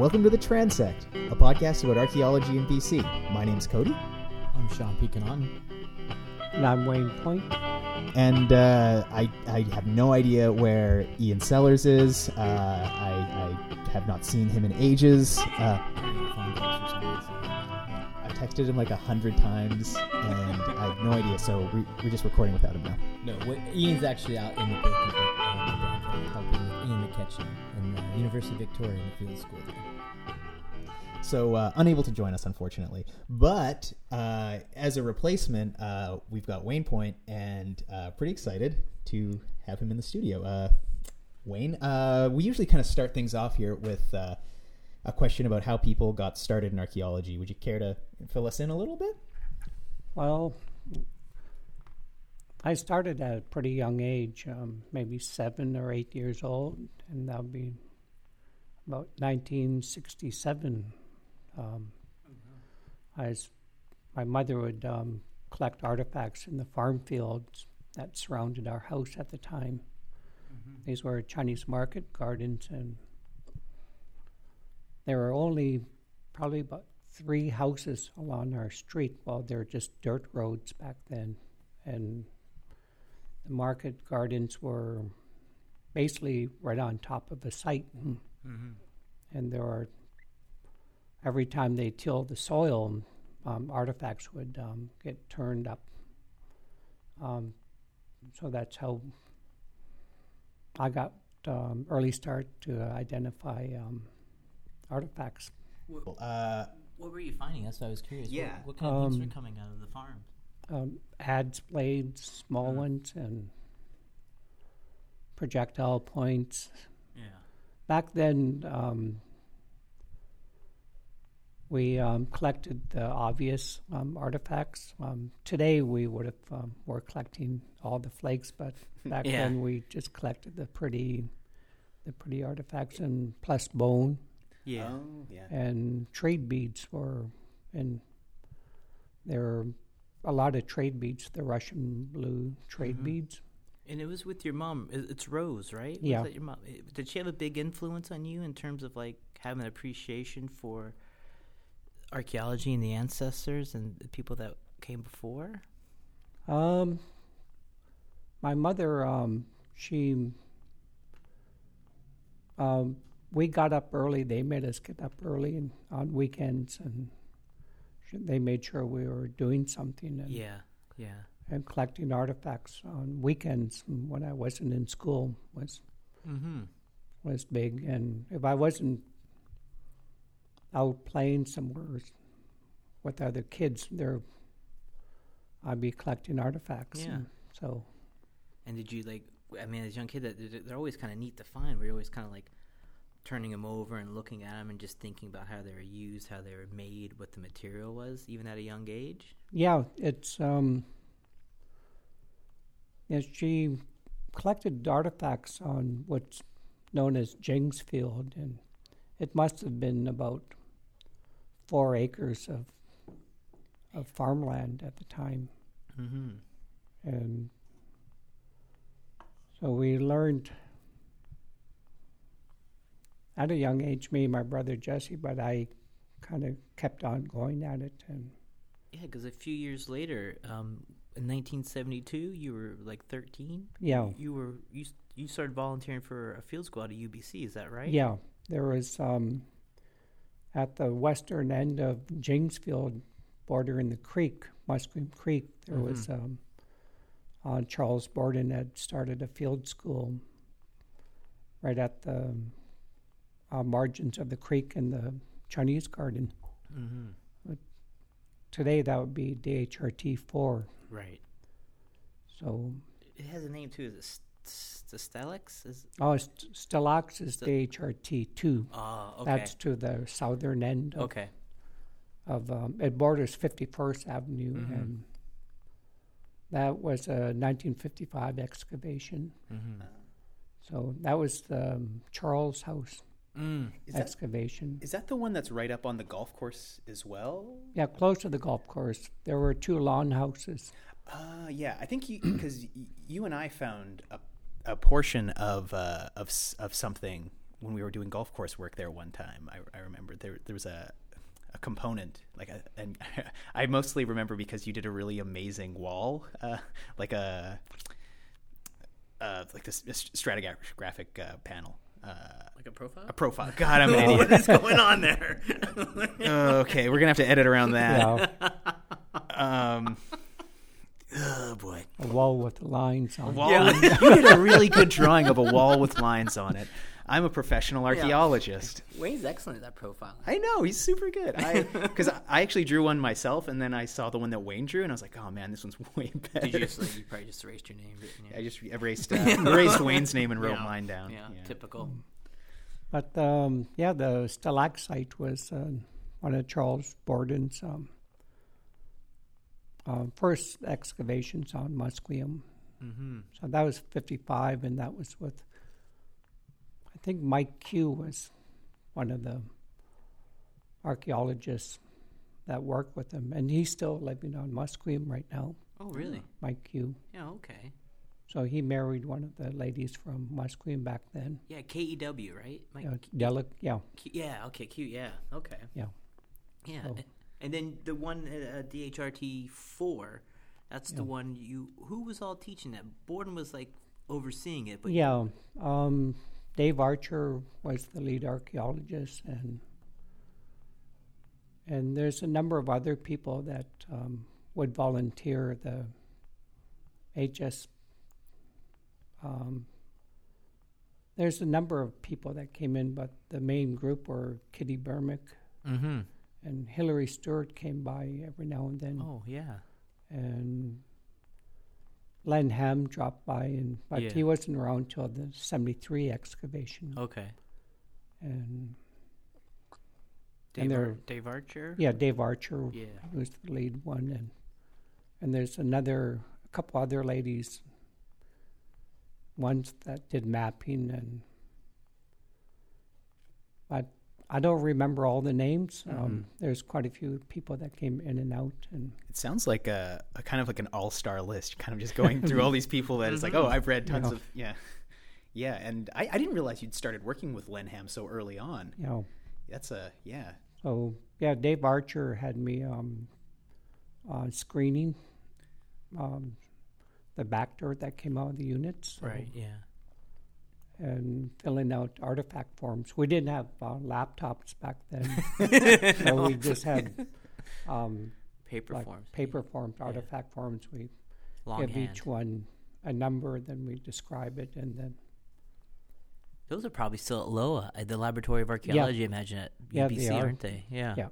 Welcome to The Transect, a podcast about archaeology in BC. My name's Cody, I'm Sean Pecanon. And I'm Wayne Point. and uh, I, I have no idea where Ian Sellers is. Uh, I, I have not seen him in ages. Uh, Phone calls or something. I texted him like a hundred times, and I have no idea. So we, we're just recording without him now. No, what, Ian's actually out in the book of it, uh, the downtown, helping Ian McKechnie in the University of Victoria in the field school there. So uh, unable to join us, unfortunately. But uh, as a replacement, uh, we've got Wayne Point, and uh, pretty excited to have him in the studio. Uh, Wayne, uh, we usually kind of start things off here with a question about how people got started in archaeology. Would you care to fill us in a little bit? Well, I started at a pretty young age, um, maybe seven or eight years old, and that'll be about 1967. Um, I was, my mother would um, collect artifacts in the farm fields that surrounded our house at the time. These were Chinese market gardens, and there were only probably about three houses along our street. Well, they were just dirt roads back then, and the market gardens were basically right on top of the site, and, and there are every time they tilled the soil, um, artifacts would um, get turned up. Um, so that's how I got um, early start to identify um, artifacts. Uh, What were you finding? That's what I was curious. What- Yeah. What, kind of things Um, were coming out of the farm? um, adze blades, small ones, and projectile points. Yeah. Back then, um, we um, collected the obvious um, artifacts. Um, today, we would have um, were collecting all the flakes, but back Yeah. then we just collected the pretty, the pretty artifacts, and plus bone Yeah. Oh, yeah. and trade beads were, and there were a lot of trade beads, the Russian blue trade Mhm. beads. And it was with your mom. It's Rose, right? Was Yeah. that your mom? Did she have a big influence on you in terms of like having an appreciation for archaeology and the ancestors and the people that came before? Um, my mother, um, she, um, we got up early. They made us get up early and on weekends, and sh- they made sure we were doing something and, Yeah, yeah. and collecting artifacts on weekends when I wasn't in school was Mm-hmm. was big. And if I wasn't out playing somewhere with other kids, there I'd be collecting artifacts. Yeah. And so. And did you like? I mean, as a young kid, that they're- they're always kind of neat to find. Where you're always kind of like turning them over and looking at them and just thinking about how they were used, how they were made, what the material was, even at a young age. Yeah, it's um. Yeah, she collected artifacts on what's known as Jings Field, and it must have been about four acres of of farmland at the time, Mm-hmm. and so we learned at a young age. Me, and my brother Jesse, but I kind of kept on going at it, and Yeah, because a few years later, um, in 1972, you were like 13. yeah. You were you you started volunteering for a field squad at UBC. Is that right? Yeah, there was um, at the western end of Jingsfield, bordering the creek, Musqueam Creek. There was um, uh, Charles Borden had started a field school right at the uh, margins of the creek in the Chinese Garden. Mm-hmm. Today, that would be DHRT four. Right. So, It has a name too. Is it St- St- Is oh, St- Stellax is St- DHRT two. oh okay. That's to the southern end of okay. of um, it borders 51st Avenue, Mhm. and that was a 1955 excavation. Mm-hmm. So that was the um, Charles House Mm. Is excavation. is that the one that's right up on the golf course as well? Yeah, close to the golf course. There were two lawn houses. Uh, yeah, I think you because you and I found a, a portion of uh, of of something when we were doing golf course work there one time. I, I remember there there was a a component like a, and I mostly remember because you did a really amazing wall, uh, like a uh, like this, this stratigraphic uh, panel. Uh, Like a profile? a profile. God, I'm an idiot. what is going on there? okay, we're gonna have to edit around that. Yeah, Um, oh boy, a wall with lines on. it. wall. with- you did a really good drawing of a wall with lines on it. I'm a professional archaeologist. Wayne's excellent at that profile. I know he's super good. I because I actually drew one myself, and then I saw the one that Wayne drew, and I was like, oh man, this one's way better. Did you just like you probably just erased your name? Written I just erased uh, erased Wayne's name and wrote Yeah. mine down. Yeah, typical. But um, yeah, the stalactite was uh, one of Charles Borden's um, uh, first excavations on Musqueam. Mm-hmm. So that was 55, and that was with, I think Mike Kew was one of the archaeologists that worked with him, and he's still living on Musqueam right now, Oh, really? Mike Kew. Yeah. Okay. So he married one of the ladies from Musqueam back then. Yeah. K E W, right? Mike, Uh, Delic, yeah, Kew- yeah. Okay. Kew, Yeah. Okay. yeah. Yeah. Oh. A- And then the one at uh, DHRT four, that's the one you. Who was all teaching that? Borden was like overseeing it, but Yeah, um, Dave Archer was the lead archaeologist, and and there's a number of other people that um, would volunteer. The HS. Um, there's a number of people that came in, but the main group were Kitty Bernick Mm-hmm. And Hilary Stewart came by every now and then, Oh yeah. and Len Ham dropped by, and but Yeah. he wasn't around till the '73 excavation. Okay. And Dave, And Ar- they're- Dave Archer. yeah, Dave Archer Yeah. was the lead one, and and there's another, a couple other ladies, ones that did mapping, and but I don't remember all the names. Mm-hmm. Um, there's quite a few people that came in and out, and It sounds like a, a kind of like an all star list, kind of just going through all these people that it's like, oh, I've read tons Yeah. of yeah, yeah. And I, I didn't realize you'd started working with Len Ham so early on. you know. That's a yeah. So yeah, Dave Archer had me um, uh, screening um, the back dirt that came out of the units, so- Right. Yeah. And filling out artifact forms. We didn't have uh, laptops back then, so we just had um, Paper like forms. paper forms, artifact forms. We Long give hand. each one a number, then we describe it, and then Those are probably still at LOA, at the Laboratory of Archaeology. I imagine at Yeah, UBC, they are. aren't they? Yeah. Yeah.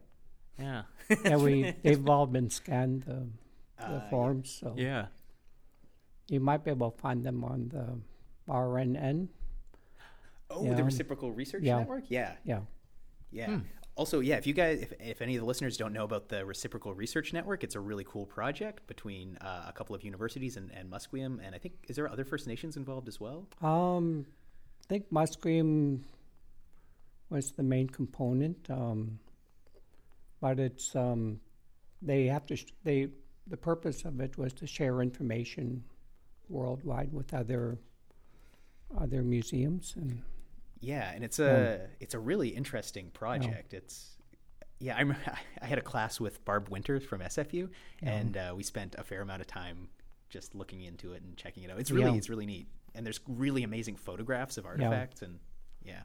Yeah. yeah, we they've all been scanned the, the Uh, forms, so yeah. you might be able to find them on the RRN. Oh, Yeah. the Reciprocal Research Yeah. Network. Yeah, Yeah. yeah. Also, yeah, if you guys, if, if any of the listeners don't know about the Reciprocal Research Network, it's a really cool project between uh, a couple of universities and, and Musqueam, and I think is there other First Nations involved as well? Um, I think Musqueam was the main component, um, but it's um, they have to sh- they the purpose of it was to share information worldwide with other other museums and Yeah, and it's a it's a really interesting project. It's yeah, I remember I had a class with Barb Winters from SFU, and uh, we spent a fair amount of time just looking into it and checking it out. It's really Yeah. it's really neat, and there's really amazing photographs of artifacts, and yeah,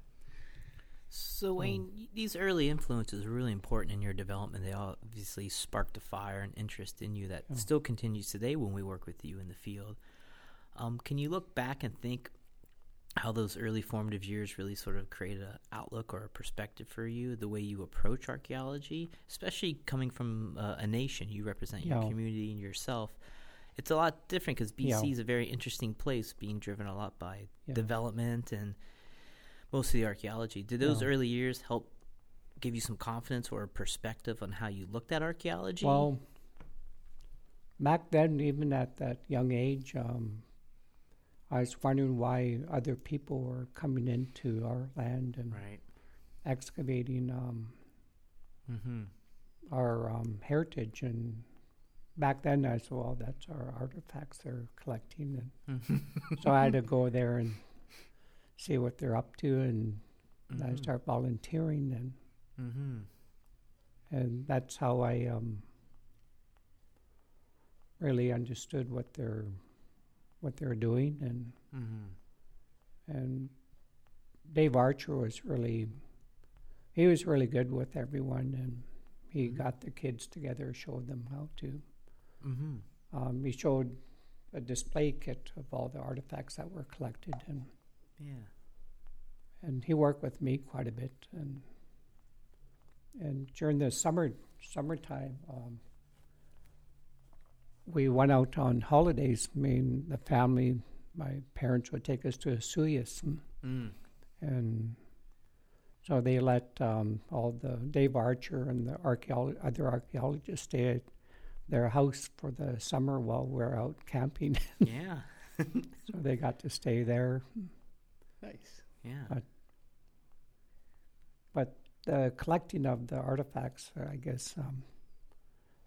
So Wayne, y- these early influences are really important in your development. They obviously sparked a fire and interest in you that still continues today when we work with you in the field. Um, can you look back and think how those early formative years really sort of create an outlook or a perspective for you, the way you approach archaeology, especially coming from uh, a nation you represent your Yeah. community and yourself. It's a lot different because BC Yeah. is a very interesting place, being driven a lot by Yeah. development and most of the archaeology. Did those early years help give you some confidence or a perspective on how you looked at archaeology? well back then even at that young age um, I was wondering why other people were coming into our land and right. excavating um, Mm-hmm. our um, heritage. And back then, I said, well, that's our artifacts they're collecting. And so I had to go there and see what they're up to. And And I started volunteering, and Mm-hmm. and that's how I um, really understood what they're what they're doing, and Mm-hmm. and Dave Archer was really he was really good with everyone, and he Mhm. got the kids together, showed them how to. Mm-hmm. Um, he showed a display kit of all the artifacts that were collected, and Yeah. and he worked with me quite a bit, and and during the summer summertime, um, we went out on holidays. Me and the family, my parents would take us to Suyas, and, Mm. and so they let um, all the Dave Archer and the archeolo- other archaeologists stay at their house for the summer while we're out camping. Yeah. so they got to stay there. Nice. Yeah. Uh, But the collecting of the artifacts, I guess, um,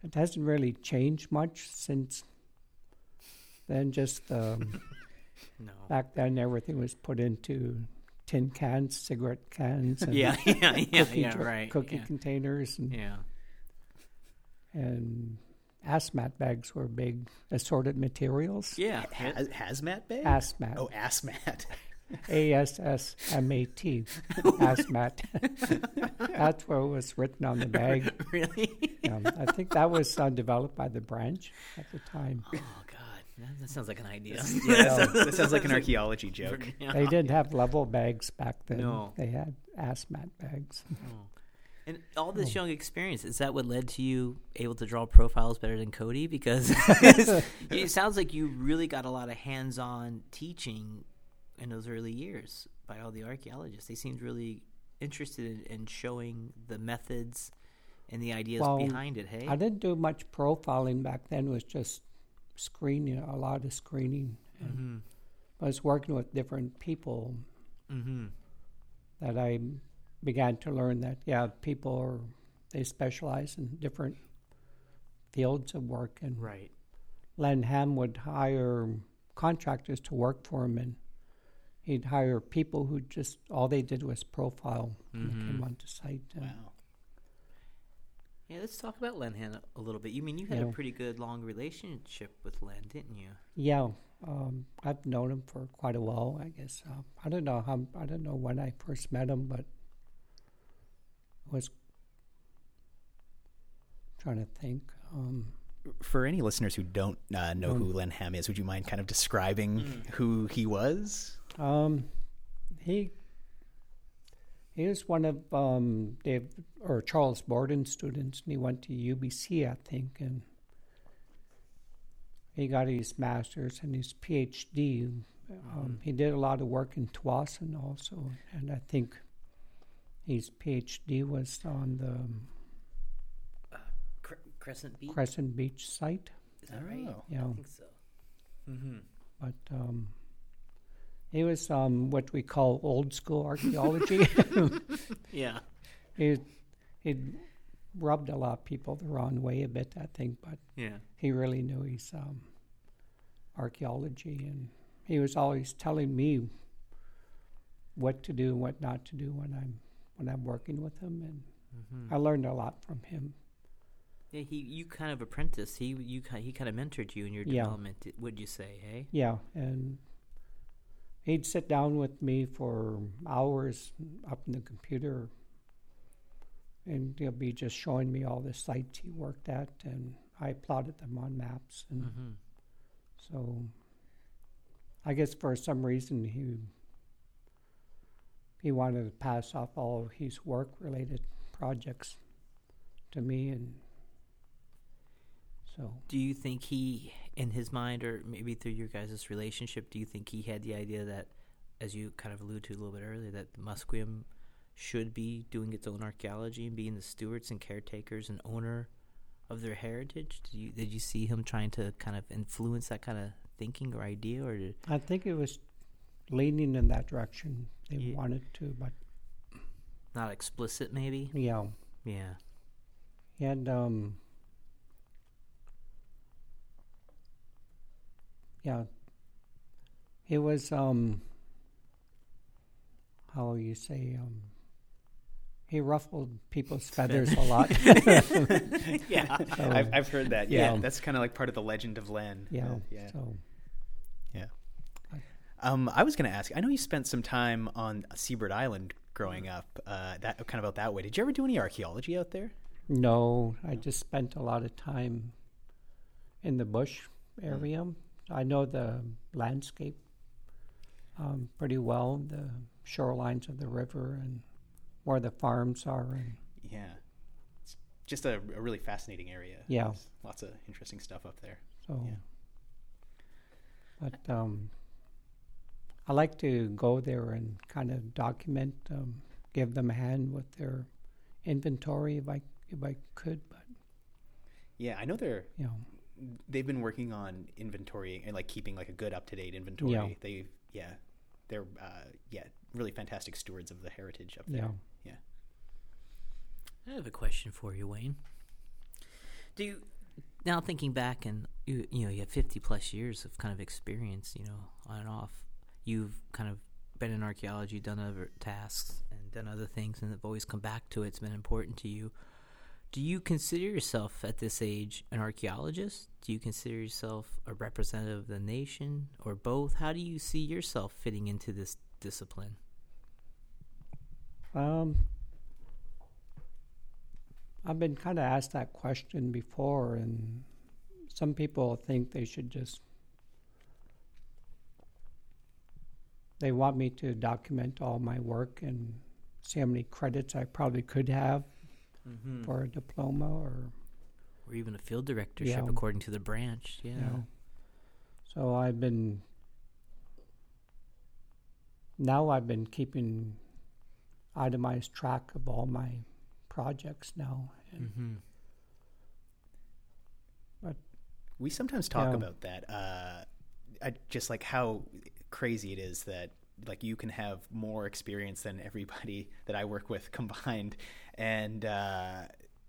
it hasn't really changed much since then. Just um, no. back then, everything was put into tin cans, cigarette cans, and Yeah. Yeah. Yeah. cookie, Yeah. jar- Right. cookie yeah. containers, and, yeah. and asmat bags were big assorted materials. Yeah. Haz- hazmat bag? Asmat, Oh, assmat. A S S M A T, asmat. That's what was written on the bag. really? Um, I think that was uh, developed by the branch at the time. Oh God, that, that sounds like an idea. yeah, that sounds, that sounds like an archaeology joke. Yeah. They didn't have level bags back then. No. They had asmat bags. Oh. And all this Oh. young experience, is that what led to you able to draw profiles better than Cody? Because it sounds like you really got a lot of hands on teaching in those early years by all the archaeologists. They seemed really interested in, in showing the methods and the ideas Well, behind it, hey? I didn't do much profiling back then. It was just screening, a lot of screening. Mm-hmm. I was working with different people Mm-hmm. that I began to learn that, yeah, people are, they specialize in different fields of work. And Right. Len Ham would hire contractors to work for him, and he'd hire people who just all they did was profile when they came onto site. And Wow. Yeah, let's talk about Len Ham a little bit. You mean you had a pretty good long relationship with Len, didn't you? Yeah, um, I've known him for quite a while. I guess uh, I don't know how I don't know when I first met him, but it was trying to think. Um, For any listeners who don't uh, know Um, who Len Ham is, would you mind kind of describing Mm. who he was? Um, he he was one of um, Dave or Charles Borden's students, and he went to UBC, I think, and he got his master's and his PhD. Um, Mhm. He did a lot of work in Tsawwassen also, and I think his PhD was on the Cre- Crescent Beach. Crescent Beach site. Is that right? Oh. Yeah, I think so. Mm-hmm. but um, he was um, what we call old school archaeology. Yeah. he he rubbed a lot of people the wrong way a bit, I think, but Yeah. he really knew his um, archaeology, and he was always telling me what to do and what not to do when I'm when I'm working with him, and Mm-hmm. I learned a lot from him. Yeah, he you kind of apprenticed. He you he kind of mentored you in your Yeah. development. Would you say? Hey. Yeah, and he'd sit down with me for hours up in the computer, and he'll be just showing me all the sites he worked at, and I plotted them on maps, and Mm-hmm. so I guess for some reason he he wanted to pass off all his work-related projects to me, and so Do you think he, in his mind, or maybe through your guys' relationship, do you think he had the idea that, as you kind of alluded to a little bit earlier, that Musqueam should be doing its own archaeology and being the stewards and caretakers and owner of their heritage? Did you did you see him trying to kind of influence that kind of thinking or idea, or did I think it was leaning in that direction. They Yeah. wanted to, but not explicit? Maybe. yeah. Yeah. And um, yeah, it was um, how you say um, he ruffled people's feathers a lot. yeah, So- I've, I've heard that. Yeah, Yeah. that's kind of like part of the legend of Len. yeah. Uh, yeah. So Yeah. Um, I was going to ask. I know you spent some time on Seabird Island growing up. Uh, that kind of out that way. Did you ever do any archaeology out there? no, I just spent a lot of time in the bush area. I know the landscape um, pretty well, the shorelines of the river and where the farms are. And Yeah. It's just a, a really fascinating area. Yeah. There's lots of interesting stuff up there. so, Yeah. but um, I like to go there and kind of document, um, give them a hand with their inventory if I if I could. But Yeah, I know they're you know, they've been working on inventory and like keeping like a good up to date inventory. Yeah. They yeah, they're uh, yeah really fantastic stewards of the heritage up yeah. there. Yeah. I have a question for you, Wayne. Do you now thinking back and you you know you have fifty plus years of kind of experience, you know, on and off. You've kind of been in archaeology, done other tasks, and done other things, and have always come back to it. It's been important to you. Do you consider yourself at this age an archaeologist? Do you consider yourself a representative of the nation, or both? How do you see yourself fitting into this discipline? Um, I've been kind of asked that question before, and some people think they should just. They want me to document all my work and see how many credits I probably could have Mm-hmm. for a diploma or, Or even a field directorship, Yeah. according to the branch. Yeah. you know. So I've been. Now I've been keeping itemized track of all my projects now. And Mm-hmm. We sometimes talk Yeah. about that. Uh, I, just like how crazy it is that like you can have more experience than everybody that I work with combined, and uh,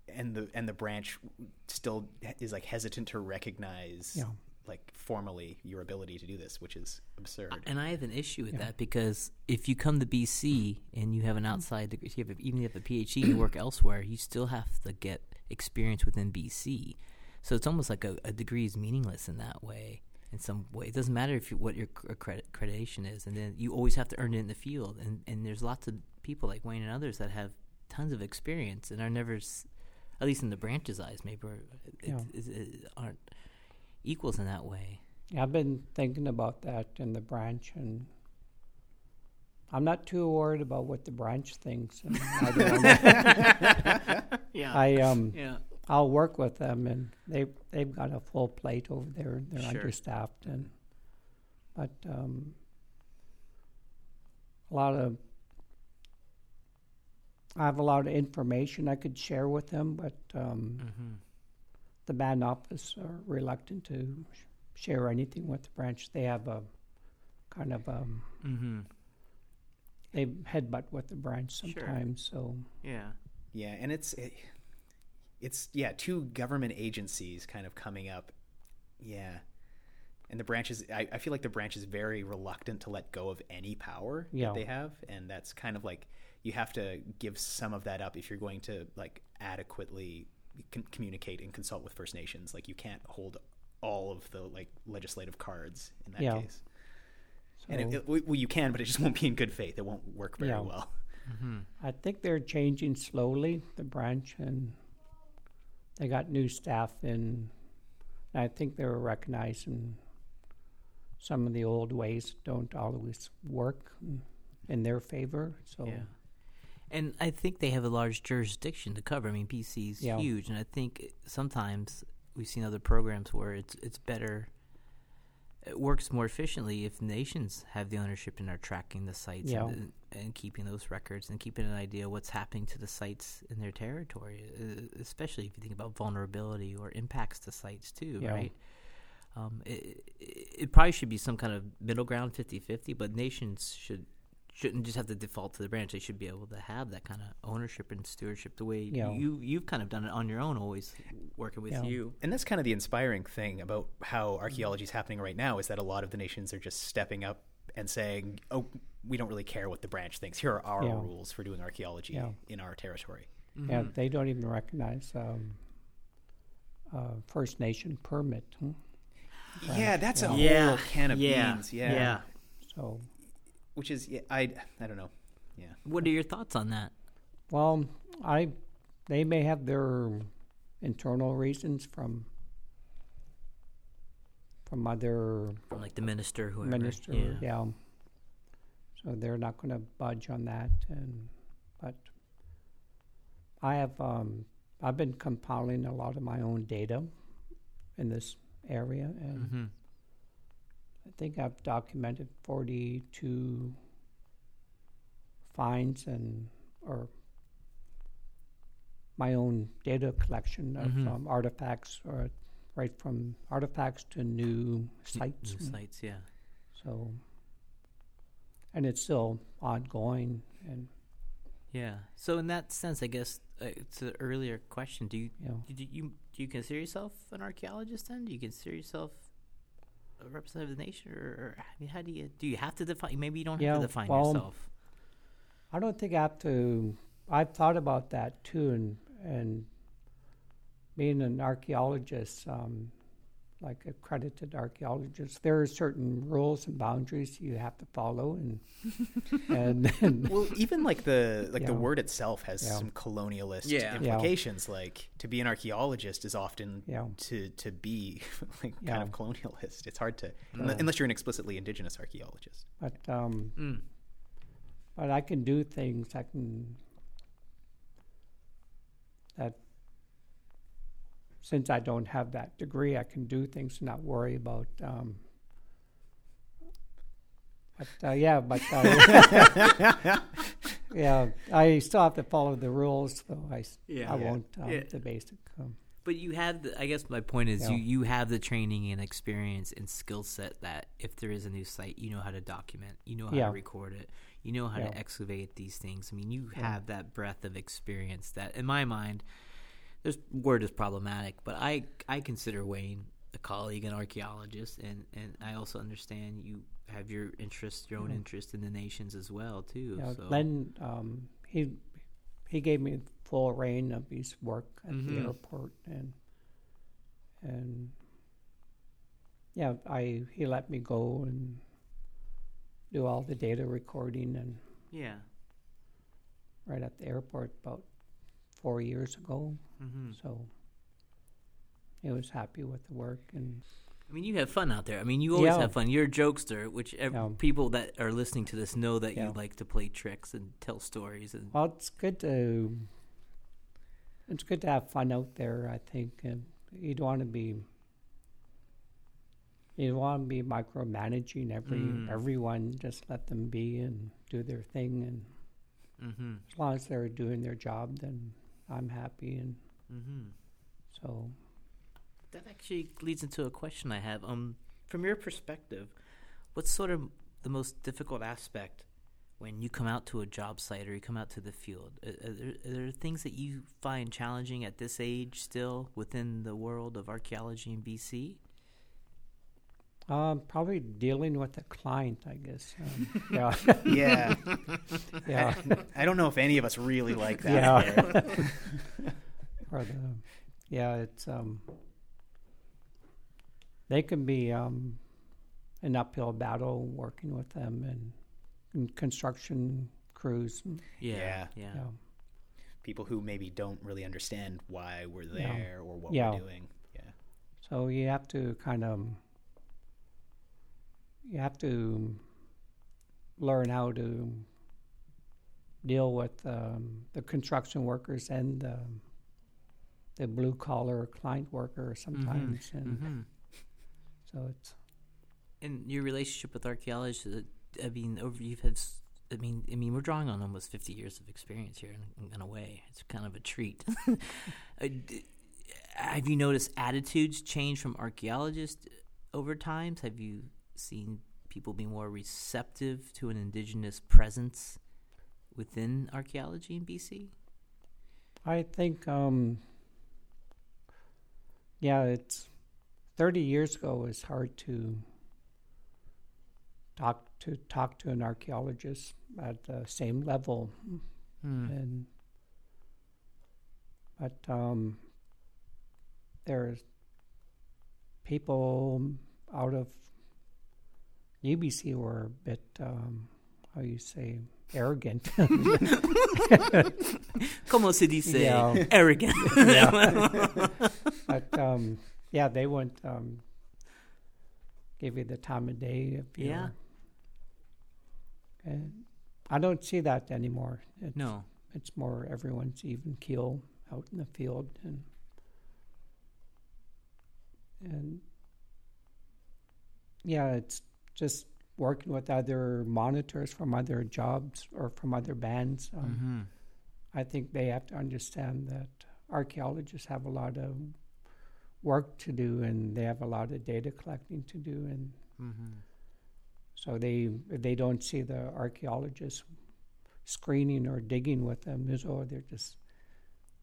and the and the branch still is like hesitant to recognize Yeah. like formally your ability to do this, which is absurd. And I have an issue with Yeah. that because if you come to BC and you have an outside degree, you have a, even if you have a PhD you work elsewhere, you still have to get experience within BC. So it's almost like a, a degree is meaningless in that way. In some way, it doesn't matter if you, what your accredit, accreditation is, and then you always have to earn it in the field. And and there's lots of people like Wayne and others that have tons of experience and are never, s- at least in the branch's eyes, maybe are- it, Yeah. it- it aren't equals in that way. Yeah, I've been thinking about that in the branch, and I'm not too worried about what the branch thinks. And I, don't Yeah. I um, yeah. I'll work with them, and they they've got a full plate over there. They're Sure. understaffed, and but um, a lot of I have a lot of information I could share with them, but um, Mm-hmm. the band office are reluctant to sh- share anything with the branch. They have a kind of um, Mm-hmm. they headbutt with the branch Sure. sometimes. So Yeah. Yeah, and it's it, it's yeah, two government agencies kind of coming up. Yeah. And the branch is I, I feel like the branch is very reluctant to let go of any power Yeah. that they have. And that's kind of like you have to give some of that up if you're going to like adequately con- communicate and consult with First Nations. Like you can't hold all of the like legislative cards in that Yeah. case. so And it, it, well, you can, but it just won't be in good faith. It won't work very Yeah. well. Mm-hmm. I think they're changing slowly the branch, and they got new staff in. And I think they're recognizing some of the old ways don't always work in- their favor. So Yeah. And I think they have a large jurisdiction to cover. I mean, BC's Yeah. huge, and I think sometimes we've seen other programs where it's it's better. It works more efficiently if nations have the ownership and are tracking the sites Yeah. and, and keeping those records and keeping an idea what's happening to the sites in their territory, uh, especially if you think about vulnerability or impacts to sites too, Yeah. right? Um, it, it, it probably should be some kind of middle ground 50-50, but nations should shouldn't just have to default to the branch. They should be able to have that kind of ownership and stewardship the way Yeah. you you've kind of done it on your own, always working with Yeah. you. And that's kind of the inspiring thing about how archaeology is happening right now is that a lot of the nations are just stepping up and saying, "Oh, we don't really care what the branch thinks. Here are our Yeah. rules for doing archaeology Yeah. in our territory." Yeah, they don't even recognize um, uh, First Nation permit. hmm? Yeah, that's a Yeah. whole can of yeah. beans. Yeah. Yeah. So, which is yeah, I I don't know. Yeah, What are your thoughts on that? well, I they may have their internal reasons from from other From like the minister, whoever. minister. Yeah. Yeah. So they're not going to budge on that, and but I have um, I've been compiling a lot of my own data in this area, and Mm-hmm. I think I've documented forty-two finds and or my own data collection of Mhm. um, artifacts, or right from artifacts to new sites. New sites, yeah. So, and it's still ongoing, and Yeah. So in that sense, I guess uh, it's an earlier question. Do you know, do you do you consider yourself an archaeologist? Then do you consider yourself a representative of the nation, or, or I mean, how do you do? You have to define. Maybe you don't Yeah, have to define well, yourself. I don't think I have to. I've thought about that too, and and being an archaeologist, um, like accredited archaeologist, there are certain rules and boundaries you have to follow, and and, and well, even like the like the word itself has Yeah. some colonialist Yeah. Yeah. implications. Like to be an archaeologist is often Yeah. to to be like kind Yeah. of colonialist. It's hard to Yeah. unless you're an explicitly indigenous archaeologist. but um, Mm. but I can do things. I can that since I don't have that degree, I can do things and not worry about. Um, but uh, yeah, but uh, yeah, I still have to follow the rules, though. I s- Yeah. I Yeah. won't um, Yeah. the basic. Um, But you have, the, I guess my point is, Yeah. you you have the training and experience and skill set that if there is a new site, you know how to document, you know how to record it, you know how to excavate these things. I mean, you have that breadth of experience that, in my mind, this word is problematic, but I I consider Wayne a colleague and archaeologist, and and I also understand you have your interest, your own Yeah. interest in the nations as well too. know, so. Len, um, he he gave me full reign of his work at Mhm. the airport, and and yeah, I he let me go and do all the data recording and yeah. right at the airport about four years ago. hmm So he was happy with the work, and I mean, you have fun out there. I mean, you always Yeah. have fun. You're a jokester, which ev- Yeah. people that are listening to this know that Yeah. you like to play tricks and tell stories. And well, it's good to it's good to have fun out there. I think and you don't want to be you don't want to be micromanaging every Mm. everyone. Just let them be and do their thing, and hmm as long as they're doing their job, then I'm happy. And hmm so, that actually leads into a question I have. Um, from your perspective, what's sort of the most difficult aspect when you come out to a job site or you come out to the field? Are, are, there, are there things that you find challenging at this age still within the world of archaeology in BC? Um, probably dealing with the client, I guess. Um, yeah, Yeah, yeah. I don't know if any of us really like that. Yeah. or the yeah it's um they can be um an uphill battle working with them and, and construction crews and, Yeah, Yeah. yeah. yeah People who maybe don't really understand why we're Yeah. there or what Yeah. we're doing. Yeah. so you have to kind of you have to learn how to deal with um, the construction workers and the, the blue collar client worker sometimes and hmm so it's And your relationship with archaeologists, uh, I mean, over you've had, I mean, I mean, we're drawing on almost fifty years of experience here, in, in a way. It's kind of a treat. Uh, have you noticed attitudes change from archaeologists over times? Have you seen people be more receptive to an indigenous presence within archaeology in BC? I think, um, yeah, it's 30 years ago, it's hard to talk to talk to an archaeologist at the same level, Hmm. and but um, there's people out of UBC were a bit um, how you say arrogant. Como se dice? Yeah. Arrogant. but um, yeah, they wouldn't um, give you the time of day if you. Yeah. And I don't see that anymore. It's, no. it's more everyone's even keel out in the field and and yeah, it's just working with other monitors from other jobs or from other bands. Um, Mm-hmm. I think they have to understand that archaeologists have a lot of work to do and they have a lot of data collecting to do and Mm-hmm. so they they don't see the archaeologists screening or digging with them as oh they're just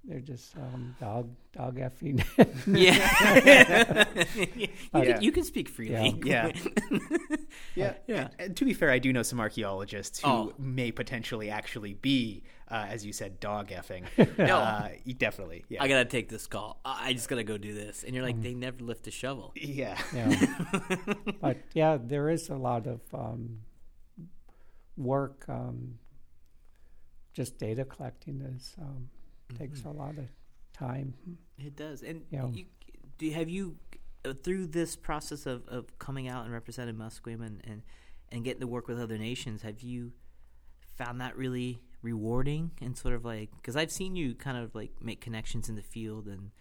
they're just um, dog dog effing Yeah. you, Uh, can, you can speak freely. Yeah. yeah. Yeah. And, and to be fair, I do know some archaeologists who Oh. may potentially actually be, uh, as you said, dog effing. No. uh, definitely. Yeah. I gotta take this call. I I just gotta go do this. And you're like, they never lift a shovel. yeah. yeah but yeah there is a lot of um, work um, just data collecting is um, takes a lot of time It does. And Yeah. you, do have you through this process of, of coming out and representing Musqueam and, and and getting to work with other nations, have you found that really rewarding and sort of like because I've seen you kind of like make connections in the field and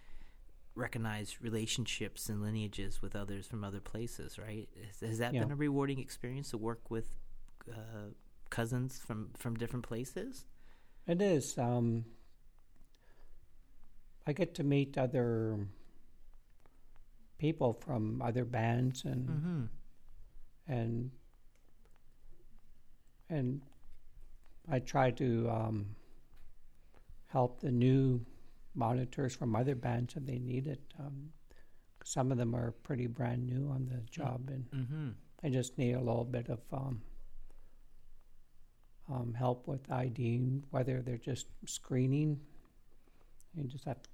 recognize relationships and lineages with others from other places, right? Has, has that Yeah. been a rewarding experience to work with uh, cousins from from different places? It is. Um, I get to meet other people from other bands and Mm-hmm. and and I try to um, help the new monitors from other bands if they need it. Um, some of them are pretty brand new on the job, and Mm-hmm. I just need a little bit of um, um, help with IDing, whether they're just screening. You just have to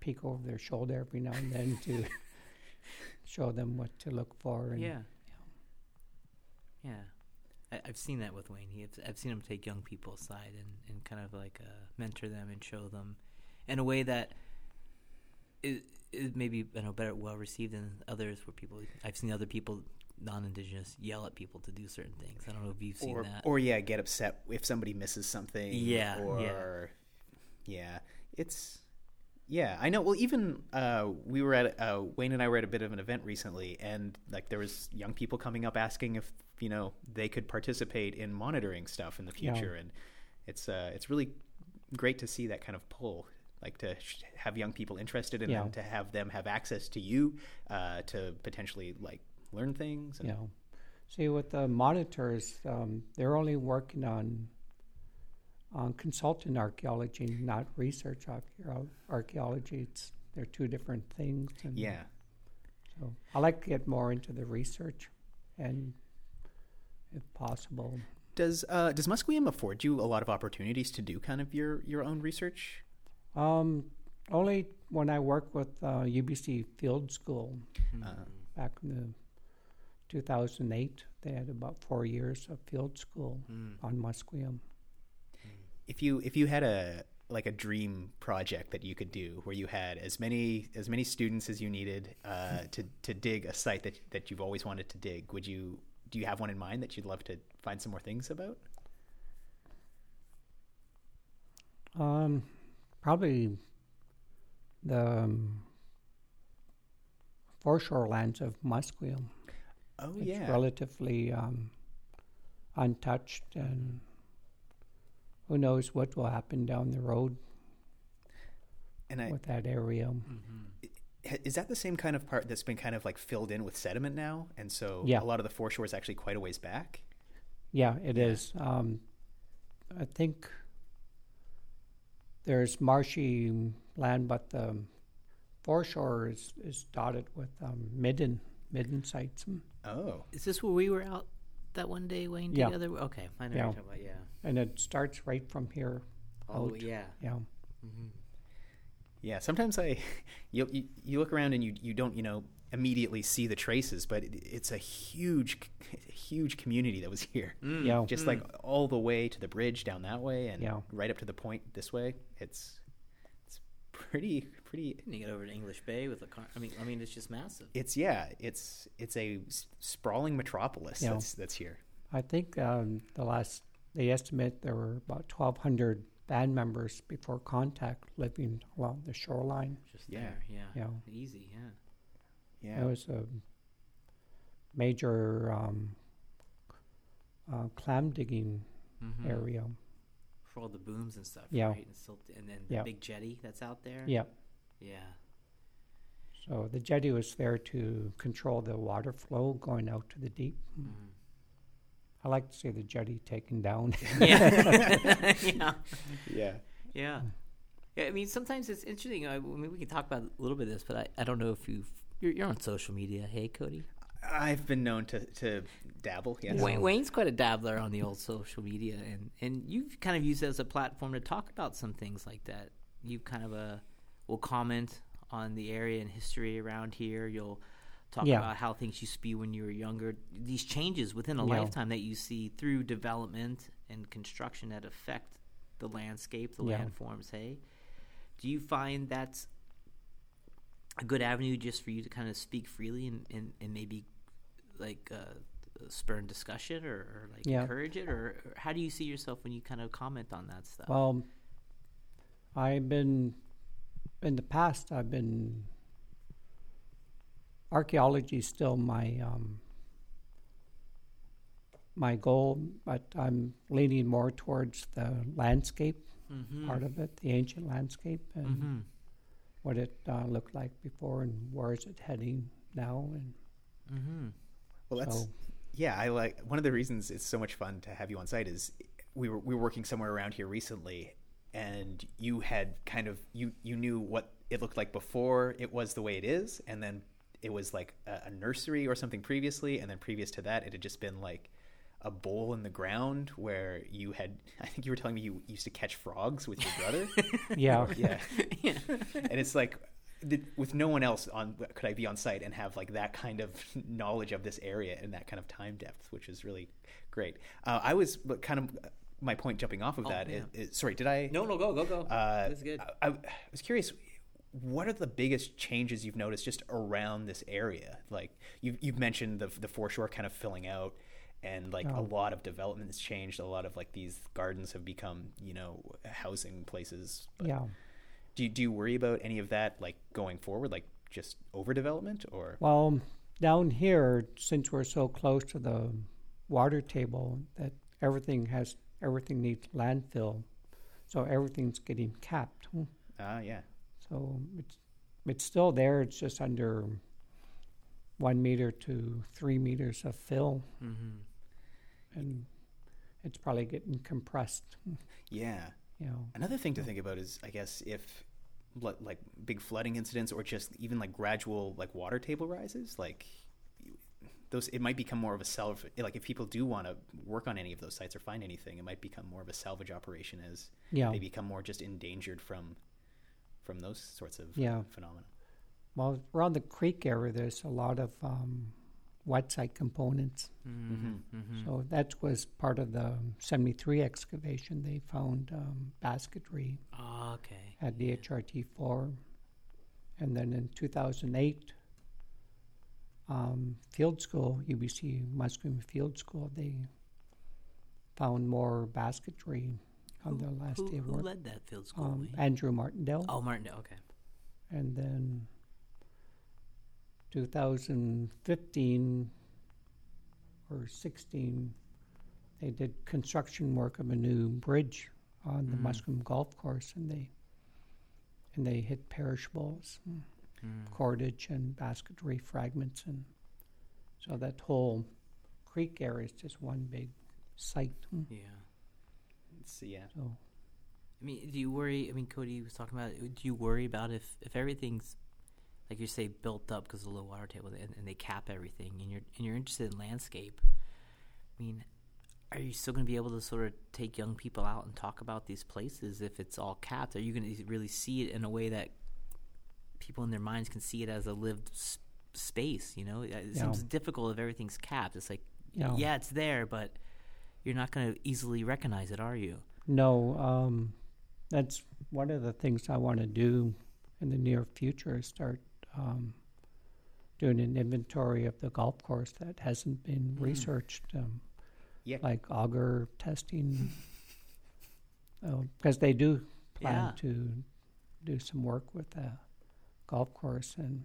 peek over their shoulder every now and then to show them what to look for. And Yeah. Yeah. I, I've seen that with Wayne. He, I've seen him take young people aside and, and kind of like uh, mentor them and show them in a way that is, is maybe I know better well received than others. Where people, I've seen other people, non-indigenous, yell at people to do certain things. I don't know if you've seen Or, that. or yeah, get upset if somebody misses something. Yeah, yeah. Yeah, it's yeah. I know. Well, even uh, we were at uh, Wayne and I were at a bit of an event recently, and like there was young people coming up asking if you know they could participate in monitoring stuff in the Yeah. future, and it's uh, it's really great to see that kind of pull. Like to sh- have young people interested in Yeah. and to have them have access to you uh, to potentially like learn things. And, Yeah. See, with the monitors, um, they're only working on on consultant archaeology, not research archaeology. It's they're two different things. And yeah. So I like to get more into the research, and if possible, Does uh, does Musqueam afford you a lot of opportunities to do kind of your, your own research? um, only when I worked with uh, UBC Field School Hmm. Uh, back in the 2008, they had about four years of field school Mm. on Musqueam. If you if you had a like a dream project that you could do where you had as many as many students as you needed uh, to to dig a site that that you've always wanted to dig, would you do you have one in mind that you'd love to find some more things about? Um, probably the um, foreshore lands of Musqueam. Oh It's yeah, relatively um, untouched, and who knows what will happen down the road and I, with that area. ha- is that the same kind of part that's been kind of like filled in with sediment now, and so Yeah. a lot of the foreshore is actually quite a ways back. Yeah, it is. Um, I think there's marshy land, but the foreshore is, is dotted with um, midden midden sites. Oh, Is this where we were out that one day, Wayne? Yeah. Together. Okay, I know Yeah. what you're talking about. Yeah. and it starts right from here. Oh Out. yeah. Yeah, Mm-hmm. Yeah, sometimes I, you, you you look around and you you don't you know immediately see the traces, but it, it's a huge huge community that was here. Mm. yeah, Just like all the way to the bridge down that way, and Yeah. right up to the point this way. It's it's pretty pretty. And you get over to English Bay with a car. I mean, I mean, it's just massive. It's yeah, it's it's a s- sprawling metropolis Yeah. that's that's here. I think um, the last they estimate there were about twelve hundred band members before contact living along the shoreline. Just Yeah. there. Yeah. Yeah. Easy. Yeah. Yeah, It was a major um, uh, clam digging Mm-hmm. area. For all the booms and stuff. Yeah. Right. And, still, and then the Yeah. big jetty that's out there. Yeah. Yeah. So the jetty was there to control the water flow going out to the deep. Mhm. I like to see the jetty taken down. Yeah. yeah. yeah. Yeah. Yeah, I mean, sometimes it's interesting. I, I mean, we can talk about a little bit of this, but I, I don't know if you've you're, you're on social media. Hey, Cody. I've been known to to dabble. Yes. Wayne, Wayne's quite a dabbler on the old social media, and and you've kind of used it as a platform to talk about some things like that. You've kind of uh, will comment on the area and history around here. You'll talk Yeah. about how things used to be when you were younger. These changes within a Yeah. lifetime that you see through development and construction that affect the landscape, the Yeah. landforms. Hey, do you find that's a good avenue just for you to kind of speak freely and, and, and maybe like uh, spur discussion or, or like Yeah. encourage it or, or how do you see yourself when you kind of comment on that stuff Well, I've been in the past. I've been archaeology is still my um, my goal, but I'm leaning more towards the landscape mm-hmm. part of it, the ancient landscape, and mm-hmm. what it uh, looked like before, and where is it heading now, and Mm-hmm. Well, that's so yeah. I like one of the reasons it's so much fun to have you on site is we were we were working somewhere around here recently, and you had kind of you you knew what it looked like before it was the way it is, and then it was like a, a nursery or something previously, and then previous to that, it had just been like a bowl in the ground where you had. I think you were telling me you used to catch frogs with your brother. yeah, yeah, and it's like th- with no one else on could I be on site and have like that kind of knowledge of this area and that kind of time depth, which is really great. Uh, I was but kind of my point jumping off of Oh, that. yeah. is- is- sorry, did I? no no go go go Uh, that's good I, I was curious. What are the biggest changes you've noticed just around this area? Like you've you've mentioned the the foreshore kind of filling out, and like a Oh. lot of development has changed. A lot of like these gardens have become you know housing places. But yeah. do you, do you worry about any of that like going forward, like just overdevelopment or? Well, down here, since we're so close to the water table, that everything has everything needs landfill, so everything's getting capped. Ah, yeah. So it's it's still there. It's just under one meter to three meters of fill, mm-hmm. and it's probably getting compressed. Yeah. You know, Another thing to think about is, I guess, if like big flooding incidents or just even like gradual like water table rises, like those, it might become more of a salvage. Like if people do want to work on any of those sites or find anything, it might become more of a salvage operation as yeah. they become more just endangered from from those sorts of Yeah. phenomena. Well, around the creek area, there's a lot of um, wet site components. Mm-hmm. Mm-hmm. So that was part of the 73 excavation. They found um, basketry oh, okay at DHRT 4. And then in 2008, um, Field School, UBC Musqueam Field School, they found more basketry on who, their last who, day of who work. led that field school Um, Andrew Martindale. oh martin okay And then 2015 or 16, they did construction work of a new bridge on the Mm. Musqueam Golf Course, and they and they hit perishables, and mm. Cordage, and basketry fragments, and so that whole creek area is just one big site. Mm. yeah It's, yeah. So I mean, do you worry? I mean, Cody was talking about. Do you worry about if if everything's like you say built up because of the low water table and, and they cap everything, and you're and you're interested in landscape? I mean, are you still going to be able to sort of take young people out and talk about these places if it's all capped? Are you going to really see it in a way that people in their minds can see it as a lived s- space? You know, it Yeah. seems difficult if everything's capped. It's like, Yeah. yeah, it's there, but you're not going to easily recognize it, are you? No, um, that's one of the things I want to do in the near future is start um, doing an inventory of the golf course that hasn't been Mm. researched, um, Yeah. like auger testing, because they do plan Yeah. to do some work with the golf course and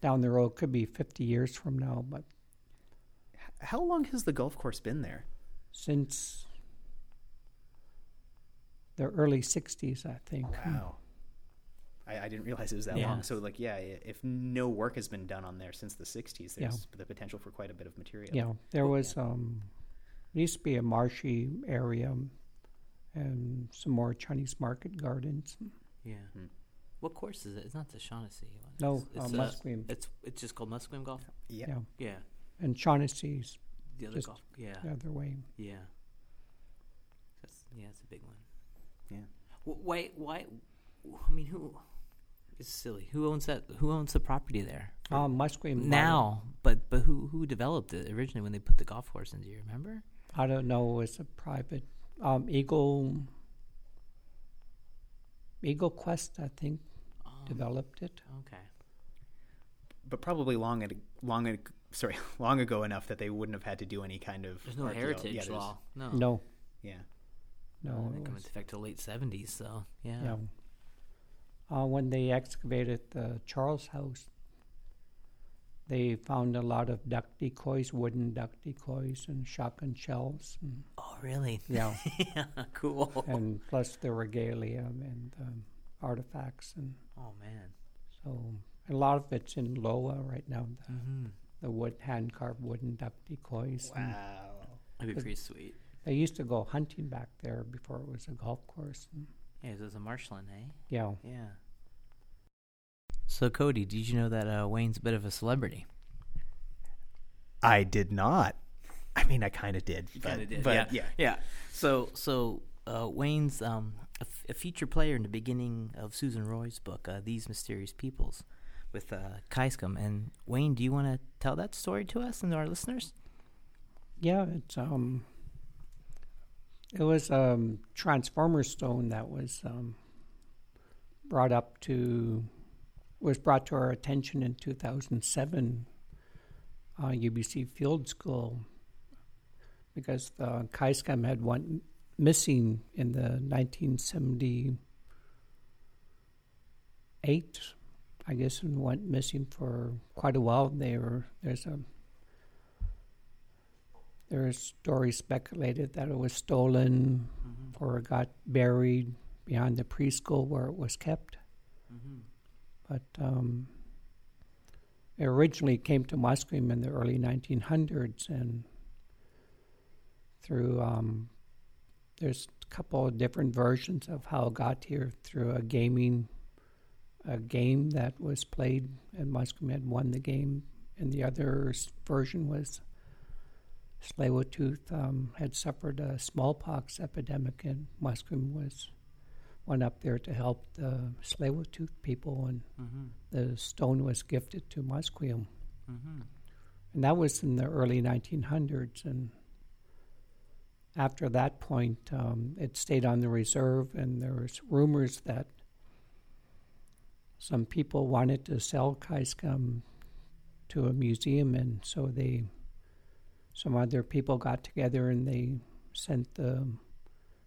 down the road could be 50 years from now, but How long has the golf course been there? since the early 60s, I think. Wow. I, I didn't realize it was that Yeah. long. So, like, yeah, if no work has been done on there since the '60s, Yeah. there's the potential for quite a bit of material. Yeah, there was um, used to be a marshy area and some more Chinese market gardens. Yeah. Hmm. What course is it? It's not the Shaughnessy one. No, it's, uh, it's, Musqueam. it's it's just called Musqueam Golf. Yeah. Yeah, Yeah, and Shaughnessy's the other golf. Yeah, the other way. yeah. That's yeah, it's a big one. Yeah. Wh- Why? Why? I mean, who? It's silly. Who owns that? Who owns the property there Um, Musqueam. bought it. now? But but who who developed it originally when they put the golf course in? Do you remember? I don't know. It's a private um, Eagle. Eagle Quest, I think, Oh, developed it. okay. But probably long, at, long, ag- sorry, long ago enough that they wouldn't have had to do any kind of. There's no archeo- heritage yeah, there's- law. No. No, Yeah. no. It they come was- into effect till late seventies. So yeah. Yeah. Uh, when they excavated the Charles House, they found a lot of duck decoys, wooden duck decoys, and shotgun shells. And, Oh really? yeah, yeah. Cool. and plus the regalia and um, artifacts, and Oh man. so a lot of it's in MOA right now. The, Mm-hmm. the wood hand carved wooden duck decoys. Wow. That'd be pretty sweet. They used to go hunting back there before it was a golf course. And, Yeah, it was a marshland, eh? yeah, Yeah. So Cody, did you know that uh, Wayne's a bit of a celebrity? I did not. I mean, I kind of did. but, kinda did, But yeah. yeah. Yeah. So so uh, Wayne's um, a, f- a feature player in the beginning of Susan Roy's book, uh, These Mysterious Peoples, with uh. And Wayne, do you want to tell that story to us and our listeners? yeah. It's um, it was um transformer stone that was um brought up to was brought to our attention in 2007 uh, UBC Field School because the Kaiscam had went missing in the 1978 I guess and went missing for quite a while they were there's a there's stories speculated that it was stolen Mm-hmm. or got buried behind the preschool where it was kept Mm-hmm. but um, it originally came to Musqueam in the early 1900s, and through um, there's a couple of different versions of how it got here through a gaming a game that was played, and Musqueam had won the game, and the other version was Tsleil-Waututh um, had suffered a smallpox epidemic, and Musqueam was went up there to help the Tsleil-Waututh people, and Mm-hmm. the stone was gifted to Musqueam. Mm-hmm. And that was in the early 1900s. And after that point, um, it stayed on the reserve, and there was rumors that some people wanted to sell Kaiscam to a museum, and so they, some other people got together and they sent the